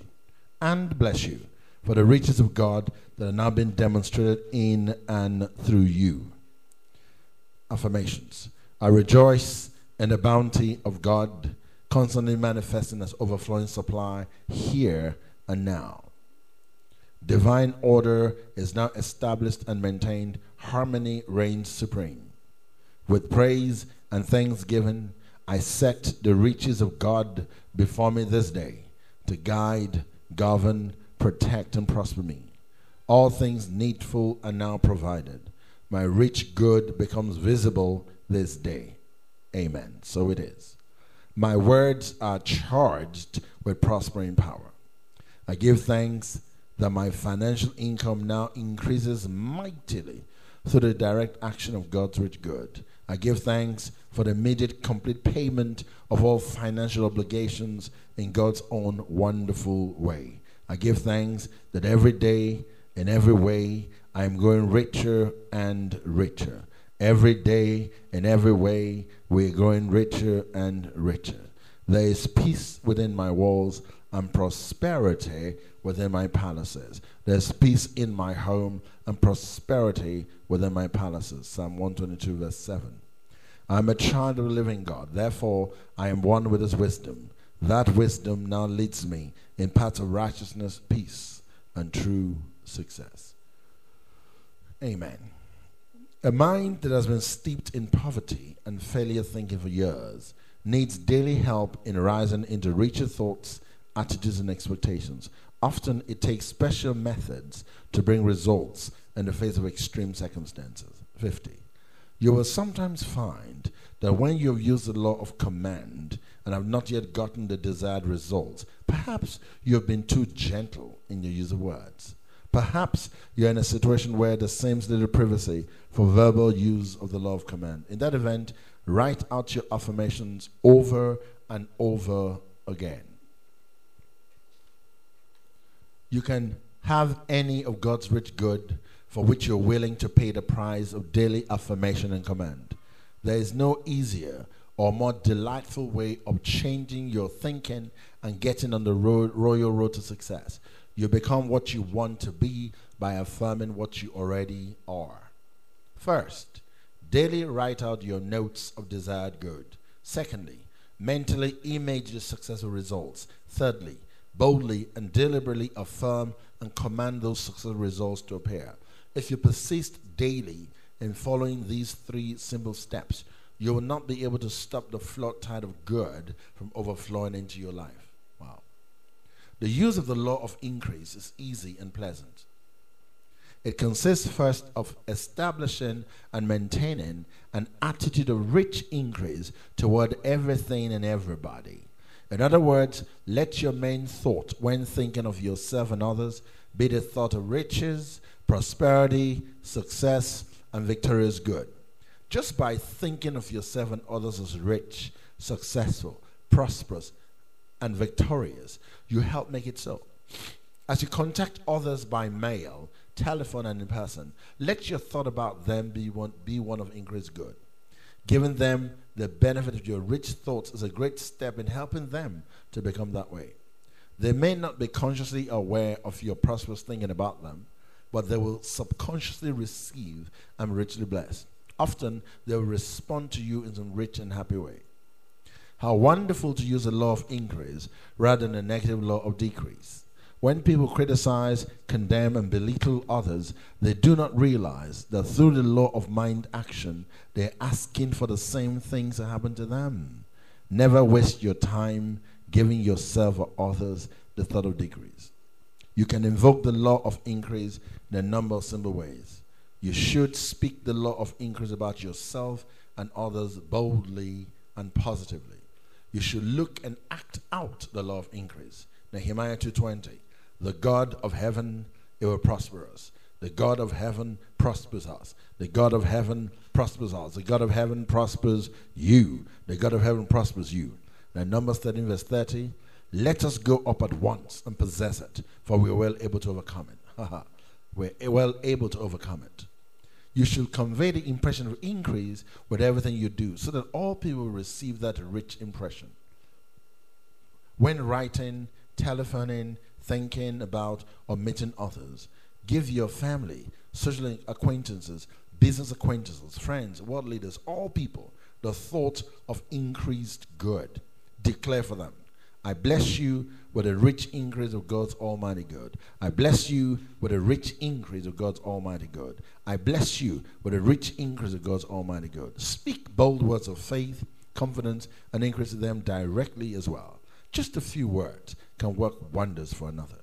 and bless you for the riches of God that are now being demonstrated in and through you. Affirmations. I rejoice in the bounty of God constantly manifesting as overflowing supply here and now. Divine order is now established and maintained. Harmony reigns supreme. With praise and thanksgiving, I set the riches of God before me this day to guide, govern, protect, and prosper me. All things needful are now provided. My rich good becomes visible this day. Amen. So it is. My words are charged with prospering power. I give thanks that my financial income now increases mightily through the direct action of God's rich good. I give thanks for the immediate complete payment of all financial obligations in God's own wonderful way. I give thanks that every day, in every way, I am growing richer and richer. Every day, in every way, we're growing richer and richer. There is peace within my walls and prosperity within my palaces. There's peace in my home and prosperity within my palaces. Psalm 122, verse 7. I'm a child of the living God. Therefore, I am one with his wisdom. That wisdom now leads me in paths of righteousness, peace, and true success. Amen. A mind that has been steeped in poverty and failure thinking for years needs daily help in rising into richer thoughts, attitudes, and expectations. Often it takes special methods to bring results in the face of extreme circumstances. 50. You will sometimes find that when you have used the law of command and have not yet gotten the desired results, perhaps you have been too gentle in your use of words. Perhaps you're in a situation where there seems little privacy for verbal use of the law of command. In that event, write out your affirmations over and over again. You can have any of God's rich good for which you're willing to pay the price of daily affirmation and command. There is no easier or more delightful way of changing your thinking and getting on the road, royal road to success. You become what you want to be by affirming what you already are. First, daily write out your notes of desired good. Secondly, mentally image the successful results. Thirdly, boldly and deliberately affirm and command those successful results to appear. If you persist daily in following these three simple steps, you will not be able to stop the flood tide of good from overflowing into your life. Wow. The use of the law of increase is easy and pleasant. It consists first of establishing and maintaining an attitude of rich increase toward everything and everybody. In other words, let your main thought when thinking of yourself and others be the thought of riches, prosperity, success, and victorious good. Just by thinking of yourself and others as rich, successful, prosperous, and victorious, you help make it so. As you contact others by mail, telephone, and in person, let your thought about them be one, be one of increased good. Giving them the benefit of your rich thoughts is a great step in helping them to become that way. They may not be consciously aware of your prosperous thinking about them, but they will subconsciously receive and richly blessed. Often they will respond to you in some rich and happy way. How wonderful to use a law of increase rather than a negative law of decrease. When people criticize, condemn, and belittle others, they do not realize that through the law of mind action, they're asking for the same things to happen to them. Never waste your time giving yourself or others the thought of decrease. You can invoke the law of increase in a number of simple ways. You should speak the law of increase about yourself and others boldly and positively. You should look and act out the law of increase. Nehemiah 2:20. The God of heaven, it will prosper us. The God of heaven prospers us. The God of heaven prospers us. The God of heaven prospers you. The God of heaven prospers you. Now, Numbers 13, verse 30. Let us go up at once and possess it, for we are well able to overcome it. We're well able to overcome it. You should convey the impression of increase with everything you do so that all people receive that rich impression. When writing, telephoning, thinking about, or meeting others, give your family, social acquaintances, business acquaintances, friends, world leaders, all people the thought of increased good. Declare for them I bless you with a rich increase of God's almighty God. I bless you with a rich increase of God's almighty God. I bless you with a rich increase of God's almighty God. Speak bold words of faith, confidence, and increase them directly as well. Just a few words can work wonders for another.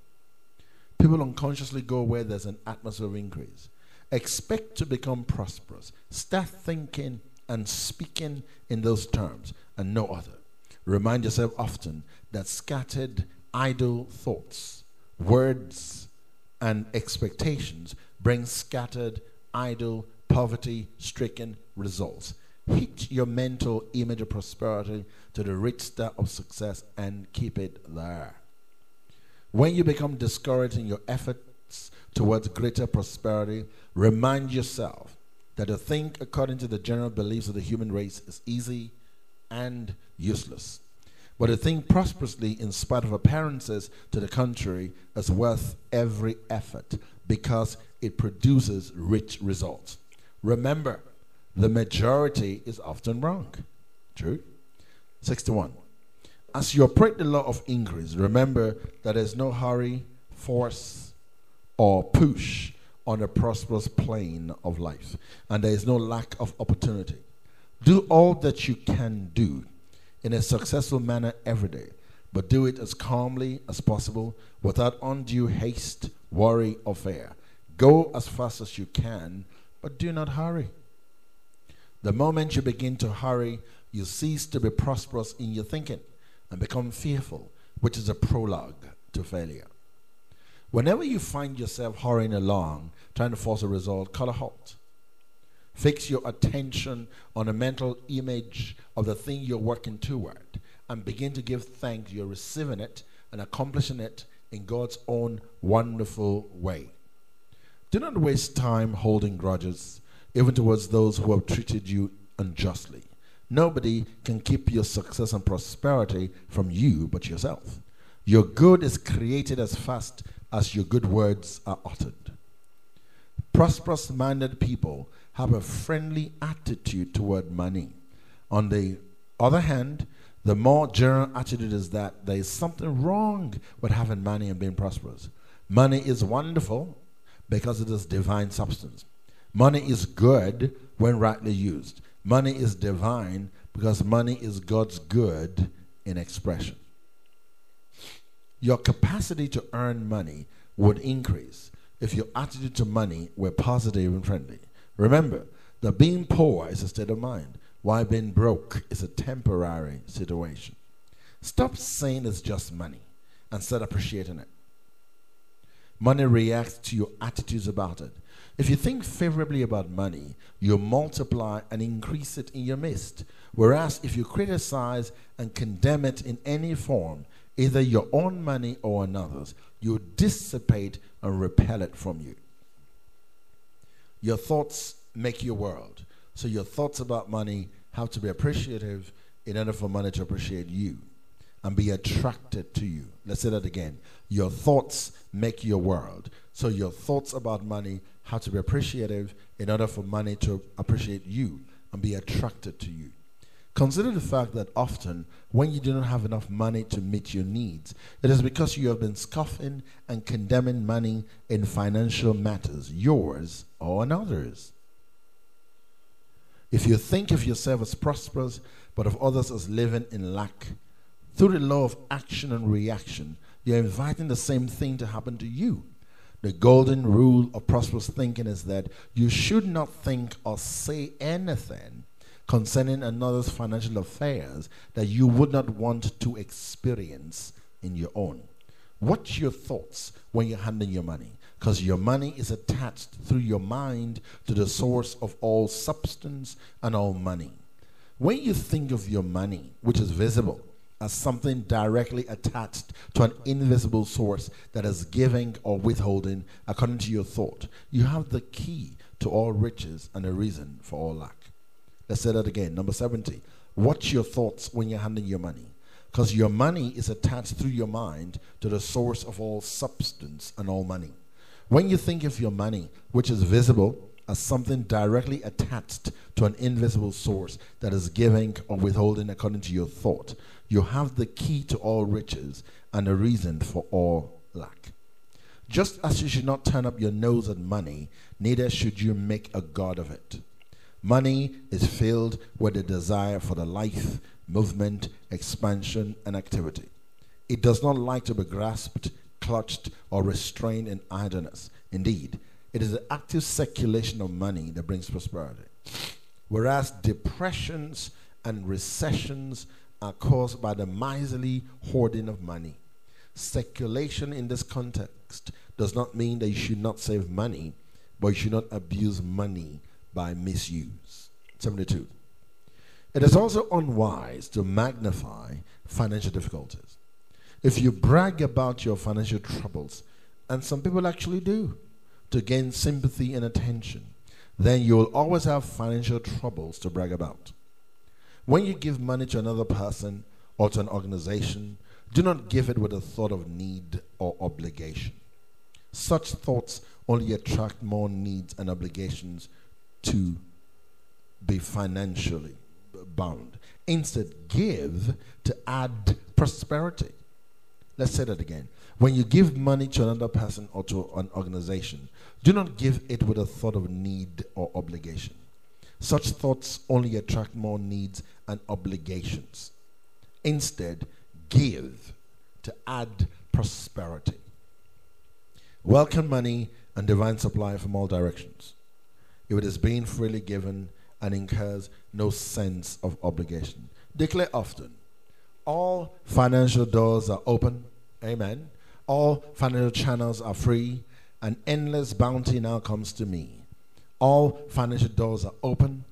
People unconsciously go where there's an atmosphere of increase. Expect to become prosperous. Start thinking and speaking in those terms and no other. Remind yourself often that scattered, idle thoughts, words, and expectations bring scattered, idle, poverty stricken results. Hit your mental image of prosperity to the rich star of success and keep it there. When you become discouraged in your efforts towards greater prosperity, remind yourself that to think according to the general beliefs of the human race is easy and useless. But to think prosperously in spite of appearances to the contrary is worth every effort because it produces rich results. Remember, the majority is often wrong. True? 61. As you operate the law of increase, remember that there's no hurry, force, or push on a prosperous plane of life, and there is no lack of opportunity. Do all that you can do in a successful manner every day, but do it as calmly as possible without undue haste, worry, or fear. Go as fast as you can, but do not hurry. The moment you begin to hurry, you cease to be prosperous in your thinking and become fearful, which is a prologue to failure. Whenever you find yourself hurrying along, trying to force a result, cut a halt. Fix your attention on a mental image of the thing you're working toward and begin to give thanks you're receiving it and accomplishing it in God's own wonderful way. Do not waste time holding grudges, even towards those who have treated you unjustly. Nobody can keep your success and prosperity from you but yourself. Your good is created as fast as your good words are uttered. Prosperous minded people have a friendly attitude toward money. On the other hand, the more general attitude is that there is something wrong with having money and being prosperous. Money is wonderful because it is divine substance. Money is good when rightly used. Money is divine because money is God's good in expression. Your capacity to earn money would increase if your attitude to money were positive and friendly. Remember that being poor is a state of mind, while being broke is a temporary situation. Stop saying it's just money and start appreciating it. Money reacts to your attitudes about it. If you think favorably about money, you multiply and increase it in your midst. Whereas if you criticize and condemn it in any form, either your own money or another's, you dissipate and repel it from you. Your thoughts make your world. So your thoughts about money have to be appreciative in order for money to appreciate you and be attracted to you. Let's say that again. Your thoughts make your world. So your thoughts about money have to be appreciative in order for money to appreciate you and be attracted to you. Consider the fact that often, when you do not have enough money to meet your needs, it is because you have been scoffing and condemning money in financial matters, yours or another's. If you think of yourself as prosperous, but of others as living in lack, through the law of action and reaction, you're inviting the same thing to happen to you. The golden rule of prosperous thinking is that you should not think or say anything concerning another's financial affairs that you would not want to experience in your own. What's your thoughts when you're handling your money? because your money is attached through your mind to the source of all substance and all money. When you think of your money, which is visible, as something directly attached to an invisible source that is giving or withholding according to your thought, you have the key to all riches and a reason for all lack. Let's say that again. Number 70. Watch your thoughts when you're handling your money. Because your money is attached through your mind to the source of all substance and all money. When you think of your money, which is visible, as something directly attached to an invisible source that is giving or withholding according to your thought, you have the key to all riches and a reason for all lack. Just as you should not turn up your nose at money, neither should you make a god of it. Money is filled with a desire for the life, movement, expansion, and activity. It does not like to be grasped, clutched, or restrained in idleness. Indeed, it is the active circulation of money that brings prosperity. Whereas depressions and recessions are caused by the miserly hoarding of money. Circulation in this context does not mean that you should not save money, but you should not abuse money by misuse. 72. It is also unwise to magnify financial difficulties. If you brag about your financial troubles, and some people actually do, to gain sympathy and attention, then you will always have financial troubles to brag about. When you give money to another person or to an organization, do not give it with a thought of need or obligation. Such thoughts only attract more needs and obligations to be financially bound. Instead, give to add prosperity. Let's say that again. When you give money to another person or to an organization, do not give it with a thought of need or obligation. Such thoughts only attract more needs and obligations. Instead, give to add prosperity. Welcome money and divine supply from all directions. If it is being freely given and incurs no sense of obligation. Declare often. All financial doors are open. Amen. All financial channels are free, and endless bounty now comes to me. All financial doors are open.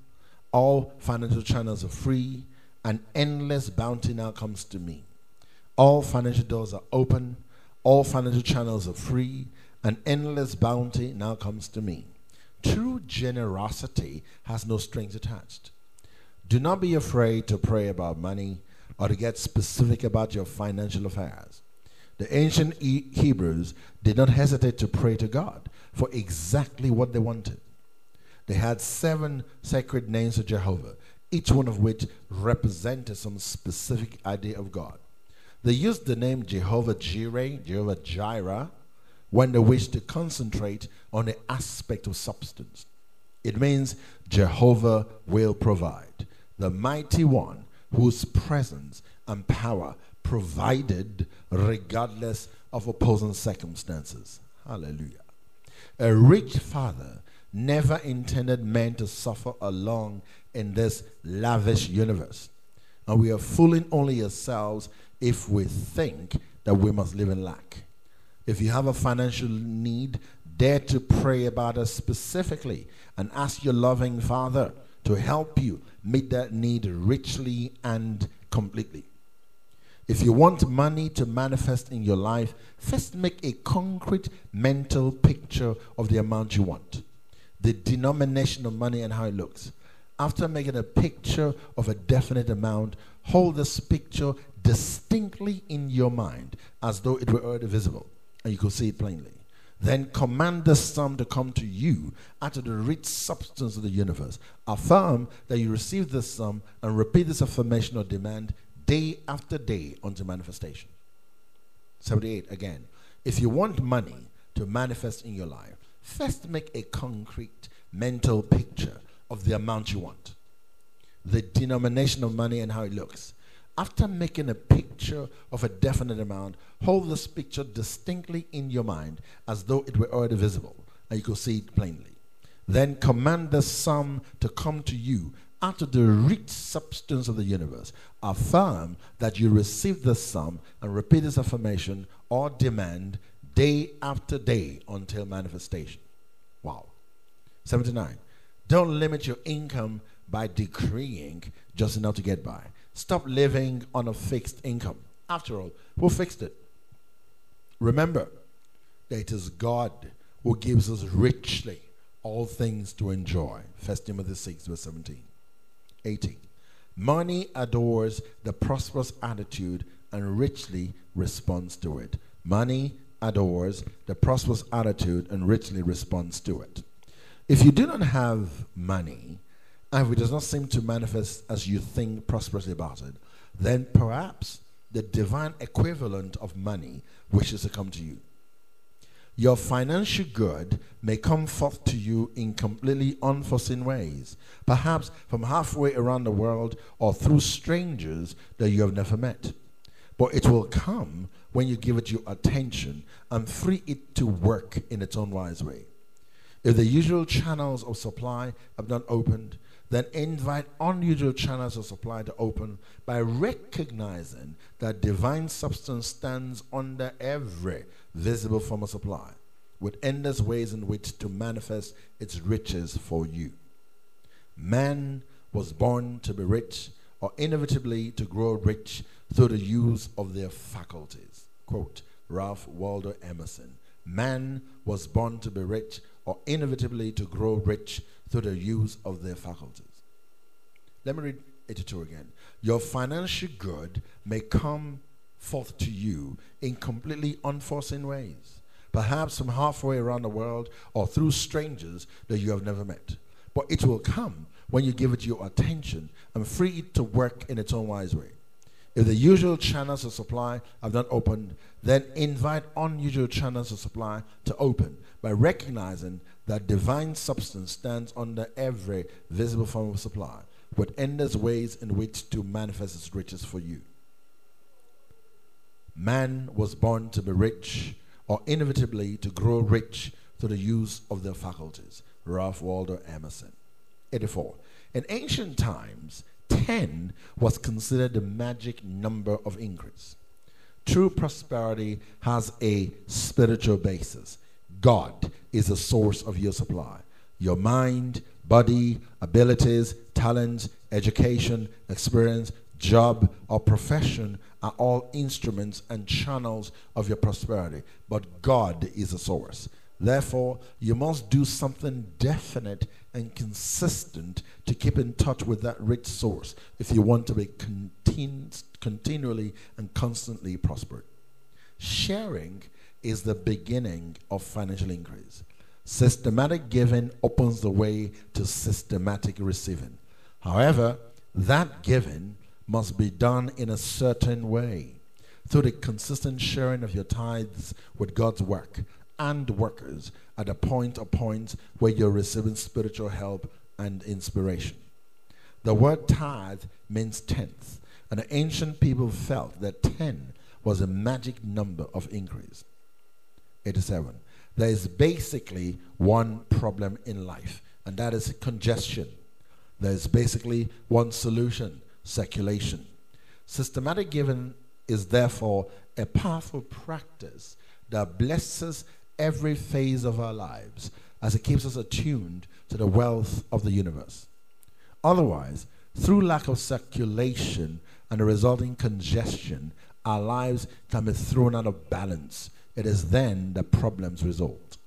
All financial channels are free, and endless bounty now comes to me. All financial doors are open. All financial channels are free, and endless bounty now comes to me. True generosity has no strings attached. Do not be afraid to pray about money or to get specific about your financial affairs. The ancient e- Hebrews did not hesitate to pray to God for exactly what they wanted. They had seven sacred names of Jehovah, each one of which represented some specific idea of God. They used the name Jehovah Jireh, Jehovah Jireh, when they wish to concentrate on the aspect of substance. It means Jehovah will provide, the mighty one whose presence and power provided regardless of opposing circumstances. Hallelujah. A rich father never intended men to suffer along in this lavish universe. And we are fooling only ourselves if we think that we must live in lack. If you have a financial need, dare to pray about it specifically and ask your loving Father to help you meet that need richly and completely. If you want money to manifest in your life, first make a concrete mental picture of the amount you want, the denomination of money, and how it looks. After making a picture of a definite amount, hold this picture distinctly in your mind as though it were already visible and you could see it plainly. Then command the sum to come to you out of the rich substance of the universe. Affirm that you receive this sum and repeat this affirmation or demand day after day unto manifestation. 78 again. If you want money to manifest in your life, first make a concrete mental picture of the amount you want, the denomination of money and how it looks after making a picture of a definite amount, hold this picture distinctly in your mind as though it were already visible and you could see it plainly. Then command the sum to come to you out of the rich substance of the universe. Affirm that you receive the sum and repeat this affirmation or demand day after day until manifestation. Wow. 79. Don't limit your income by decreeing just enough to get by. Stop living on a fixed income. After all, who fixed it? Remember that it is God who gives us richly all things to enjoy. 1 Timothy 6, verse 17. 18. Money adores the prosperous attitude and richly responds to it. Money adores the prosperous attitude and richly responds to it. If you do not have money, and if it does not seem to manifest as you think prosperously about it, then perhaps the divine equivalent of money wishes to come to you. Your financial good may come forth to you in completely unforeseen ways, perhaps from halfway around the world or through strangers that you have never met. But it will come when you give it your attention and free it to work in its own wise way. If the usual channels of supply have not opened, then invite unusual channels of supply to open by recognizing that divine substance stands under every visible form of supply, with endless ways in which to manifest its riches for you. Man was born to be rich, or inevitably to grow rich through the use of their faculties. Quote Ralph Waldo Emerson Man was born to be rich, or inevitably to grow rich through the use of their faculties. Let me read 82 again. Your financial good may come forth to you in completely unforeseen ways, perhaps from halfway around the world or through strangers that you have never met. But it will come when you give it your attention and free it to work in its own wise way. If the usual channels of supply have not opened, then invite unusual channels of supply to open by recognizing that divine substance stands under every visible form of supply, with endless ways in which to manifest its riches for you. Man was born to be rich, or inevitably to grow rich through the use of their faculties. Ralph Waldo Emerson. 84. In ancient times, 10 was considered the magic number of increase. True prosperity has a spiritual basis. God is the source of your supply. Your mind, body, abilities, talents, education, experience, job, or profession are all instruments and channels of your prosperity. But God is the source. Therefore, you must do something definite and consistent to keep in touch with that rich source if you want to be continu- continually and constantly prospered. Sharing is the beginning of financial increase. Systematic giving opens the way to systematic receiving. However, that giving must be done in a certain way through the consistent sharing of your tithes with God's work and workers at a point or points where you're receiving spiritual help and inspiration. The word tithe means tenth, and the ancient people felt that 10 was a magic number of increase. 87. There is basically one problem in life, and that is congestion. There is basically one solution circulation. Systematic giving is therefore a powerful practice that blesses every phase of our lives as it keeps us attuned to the wealth of the universe. Otherwise, through lack of circulation and the resulting congestion, our lives can be thrown out of balance. It is then that problems result.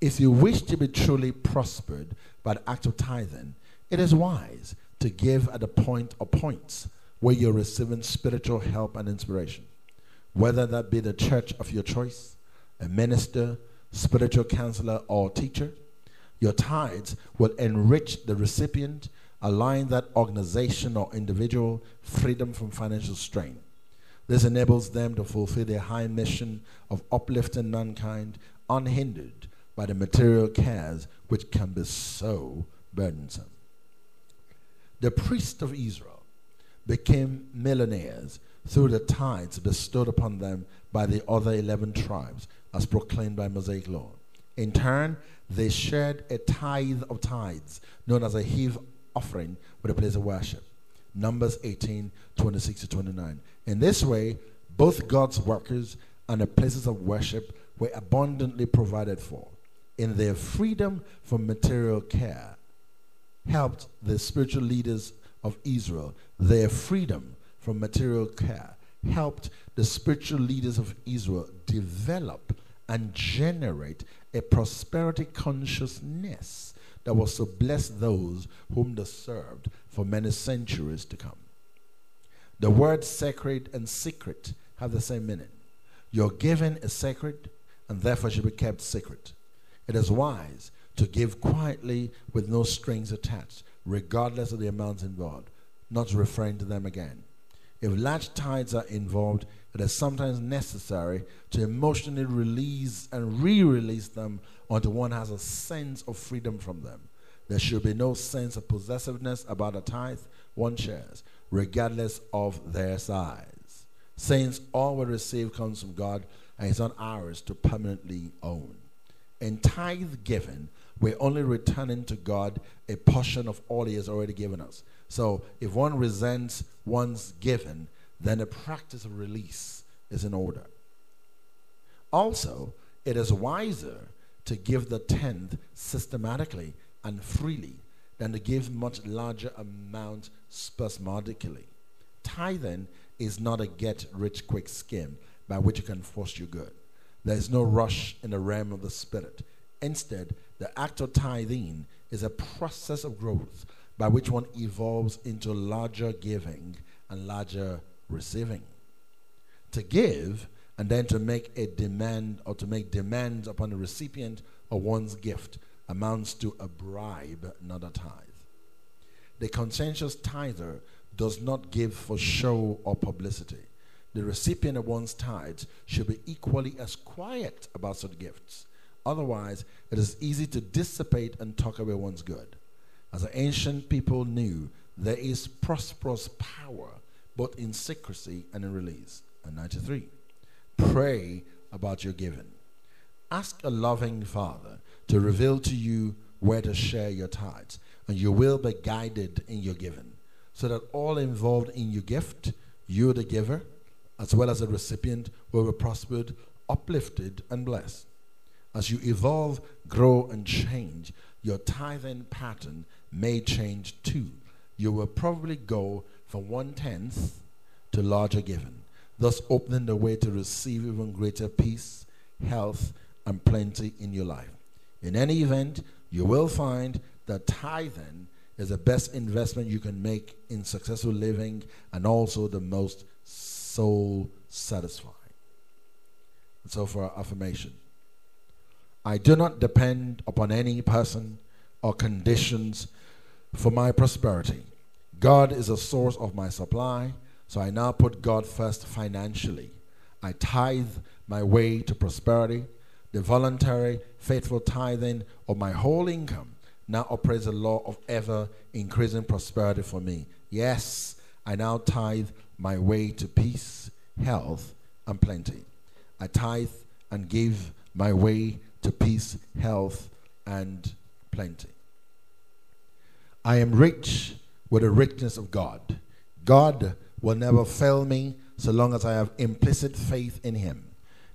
If you wish to be truly prospered by the act of tithing, it is wise to give at the point or points where you're receiving spiritual help and inspiration, whether that be the church of your choice, a minister, spiritual counselor, or teacher. Your tithes will enrich the recipient, allowing that organization or individual freedom from financial strain. This enables them to fulfill their high mission of uplifting mankind unhindered by the material cares which can be so burdensome. The priests of Israel became millionaires through the tithes bestowed upon them by the other 11 tribes as proclaimed by Mosaic law. In turn, they shared a tithe of tithes, known as a heave offering, with a place of worship. Numbers 18, 26 to 29. In this way, both God's workers and the places of worship were abundantly provided for. In their freedom from material care, helped the spiritual leaders of Israel. Their freedom from material care helped the spiritual leaders of Israel develop and generate a prosperity consciousness that was to bless those whom they served for many centuries to come. The words sacred and secret have the same meaning. Your giving is sacred and therefore should be kept secret. It is wise to give quietly with no strings attached, regardless of the amounts involved, not referring to them again. If large tithes are involved, it is sometimes necessary to emotionally release and re release them until one has a sense of freedom from them. There should be no sense of possessiveness about a tithe one shares, regardless of their size. Since all we receive comes from God and it's not ours to permanently own. In tithe giving, we're only returning to God a portion of all He has already given us. So if one resents one's given, then the practice of release is in order. Also, it is wiser to give the tenth systematically and freely than to give much larger amount spasmodically. Tithing is not a get rich quick scheme by which you can force your good. There is no rush in the realm of the spirit. Instead, the act of tithing is a process of growth by which one evolves into larger giving and larger receiving. To give and then to make a demand or to make demands upon the recipient of one's gift amounts to a bribe, not a tithe. The conscientious tither does not give for show or publicity. The recipient of one's tithes should be equally as quiet about such gifts. Otherwise, it is easy to dissipate and talk away one's good. As the ancient people knew, there is prosperous power both in secrecy and in release. And 93. Pray about your giving. Ask a loving Father to reveal to you where to share your tithes, and you will be guided in your giving, so that all involved in your gift, you the giver, as well as the recipient, will be prospered, uplifted, and blessed. As you evolve, grow, and change, your tithing pattern may change too. You will probably go from one tenth to larger giving, thus opening the way to receive even greater peace, health, and plenty in your life. In any event, you will find that tithing is the best investment you can make in successful living and also the most soul satisfying. So, for our affirmation, I do not depend upon any person or conditions for my prosperity. God is a source of my supply, so I now put God first financially. I tithe my way to prosperity. The voluntary, faithful tithing of my whole income now operates the law of ever increasing prosperity for me. Yes, I now tithe my way to peace, health, and plenty. I tithe and give my way to peace, health, and plenty. I am rich with the richness of God. God will never fail me so long as I have implicit faith in Him.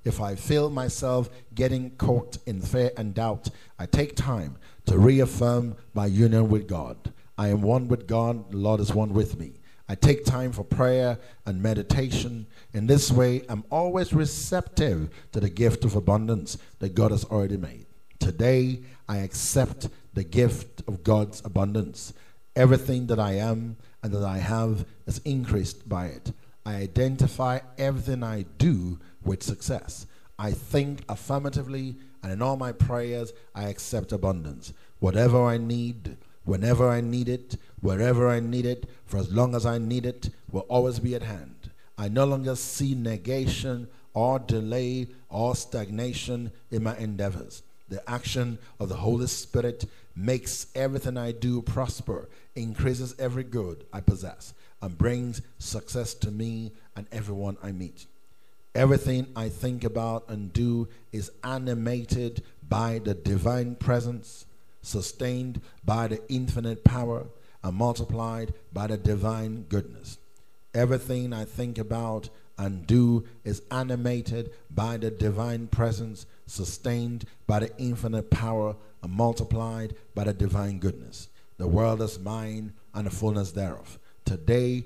If I feel myself getting caught in fear and doubt, I take time to reaffirm my union with God. I am one with God, the Lord is one with me. I take time for prayer and meditation. In this way, I'm always receptive to the gift of abundance that God has already made. Today, I accept the gift of God's abundance. Everything that I am and that I have is increased by it. I identify everything I do with success. I think affirmatively, and in all my prayers, I accept abundance. Whatever I need, whenever I need it, wherever I need it, for as long as I need it, will always be at hand. I no longer see negation or delay or stagnation in my endeavors. The action of the Holy Spirit makes everything I do prosper, increases every good I possess, and brings success to me and everyone I meet. Everything I think about and do is animated by the divine presence, sustained by the infinite power, and multiplied by the divine goodness. Everything I think about and do is animated by the divine presence, sustained by the infinite power, and multiplied by the divine goodness. The world is mine and the fullness thereof. Today,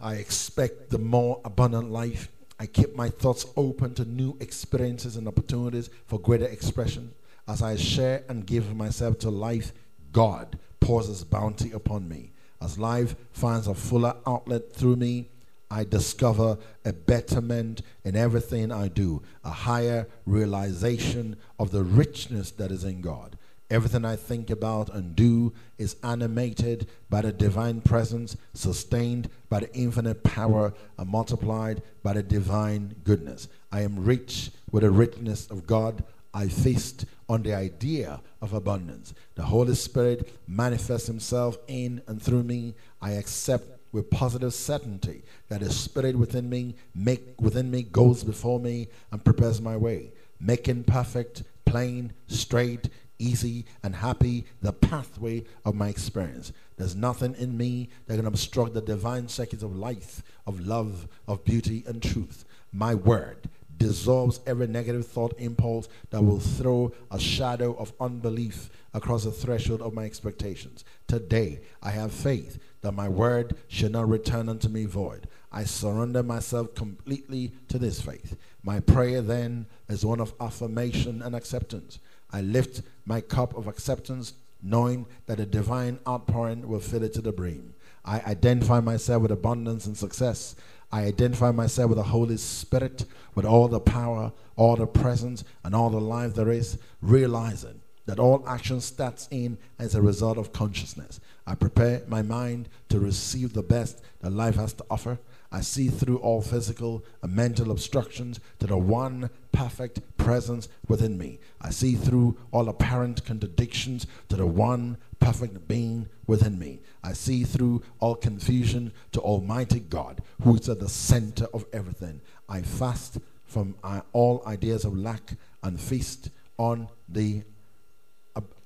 I expect the more abundant life. I keep my thoughts open to new experiences and opportunities for greater expression. As I share and give myself to life, God pours his bounty upon me. As life finds a fuller outlet through me, I discover a betterment in everything I do, a higher realization of the richness that is in God. Everything I think about and do is animated by the divine presence, sustained by the infinite power, and multiplied by the divine goodness. I am rich with the richness of God. I feast on the idea of abundance. The Holy Spirit manifests Himself in and through me. I accept with positive certainty that the Spirit within me make within me goes before me and prepares my way, making perfect, plain, straight, easy, and happy the pathway of my experience. There's nothing in me that can obstruct the divine circuit of life, of love, of beauty, and truth. My word dissolves every negative thought impulse that will throw a shadow of unbelief across the threshold of my expectations. Today, I have faith that my word shall not return unto me void. I surrender myself completely to this faith. My prayer then is one of affirmation and acceptance. I lift my cup of acceptance, knowing that a divine outpouring will fill it to the brim. I identify myself with abundance and success. I identify myself with the Holy Spirit, with all the power, all the presence, and all the life there is, realizing that all action starts in as a result of consciousness. I prepare my mind to receive the best that life has to offer. I see through all physical and mental obstructions to the one perfect presence within me. I see through all apparent contradictions to the one perfect being within me. I see through all confusion to Almighty God, who is at the center of everything. I fast from uh, all ideas of lack and feast on the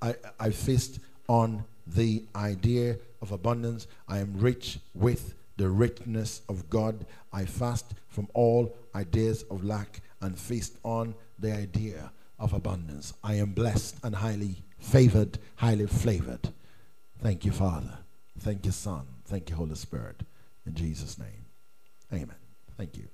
I, I feast on the idea of abundance. I am rich with the richness of God. I fast from all ideas of lack and feast on the idea of abundance. I am blessed and highly favored, highly flavored. Thank you, Father. Thank you, Son. Thank you, Holy Spirit. In Jesus' name. Amen. Thank you.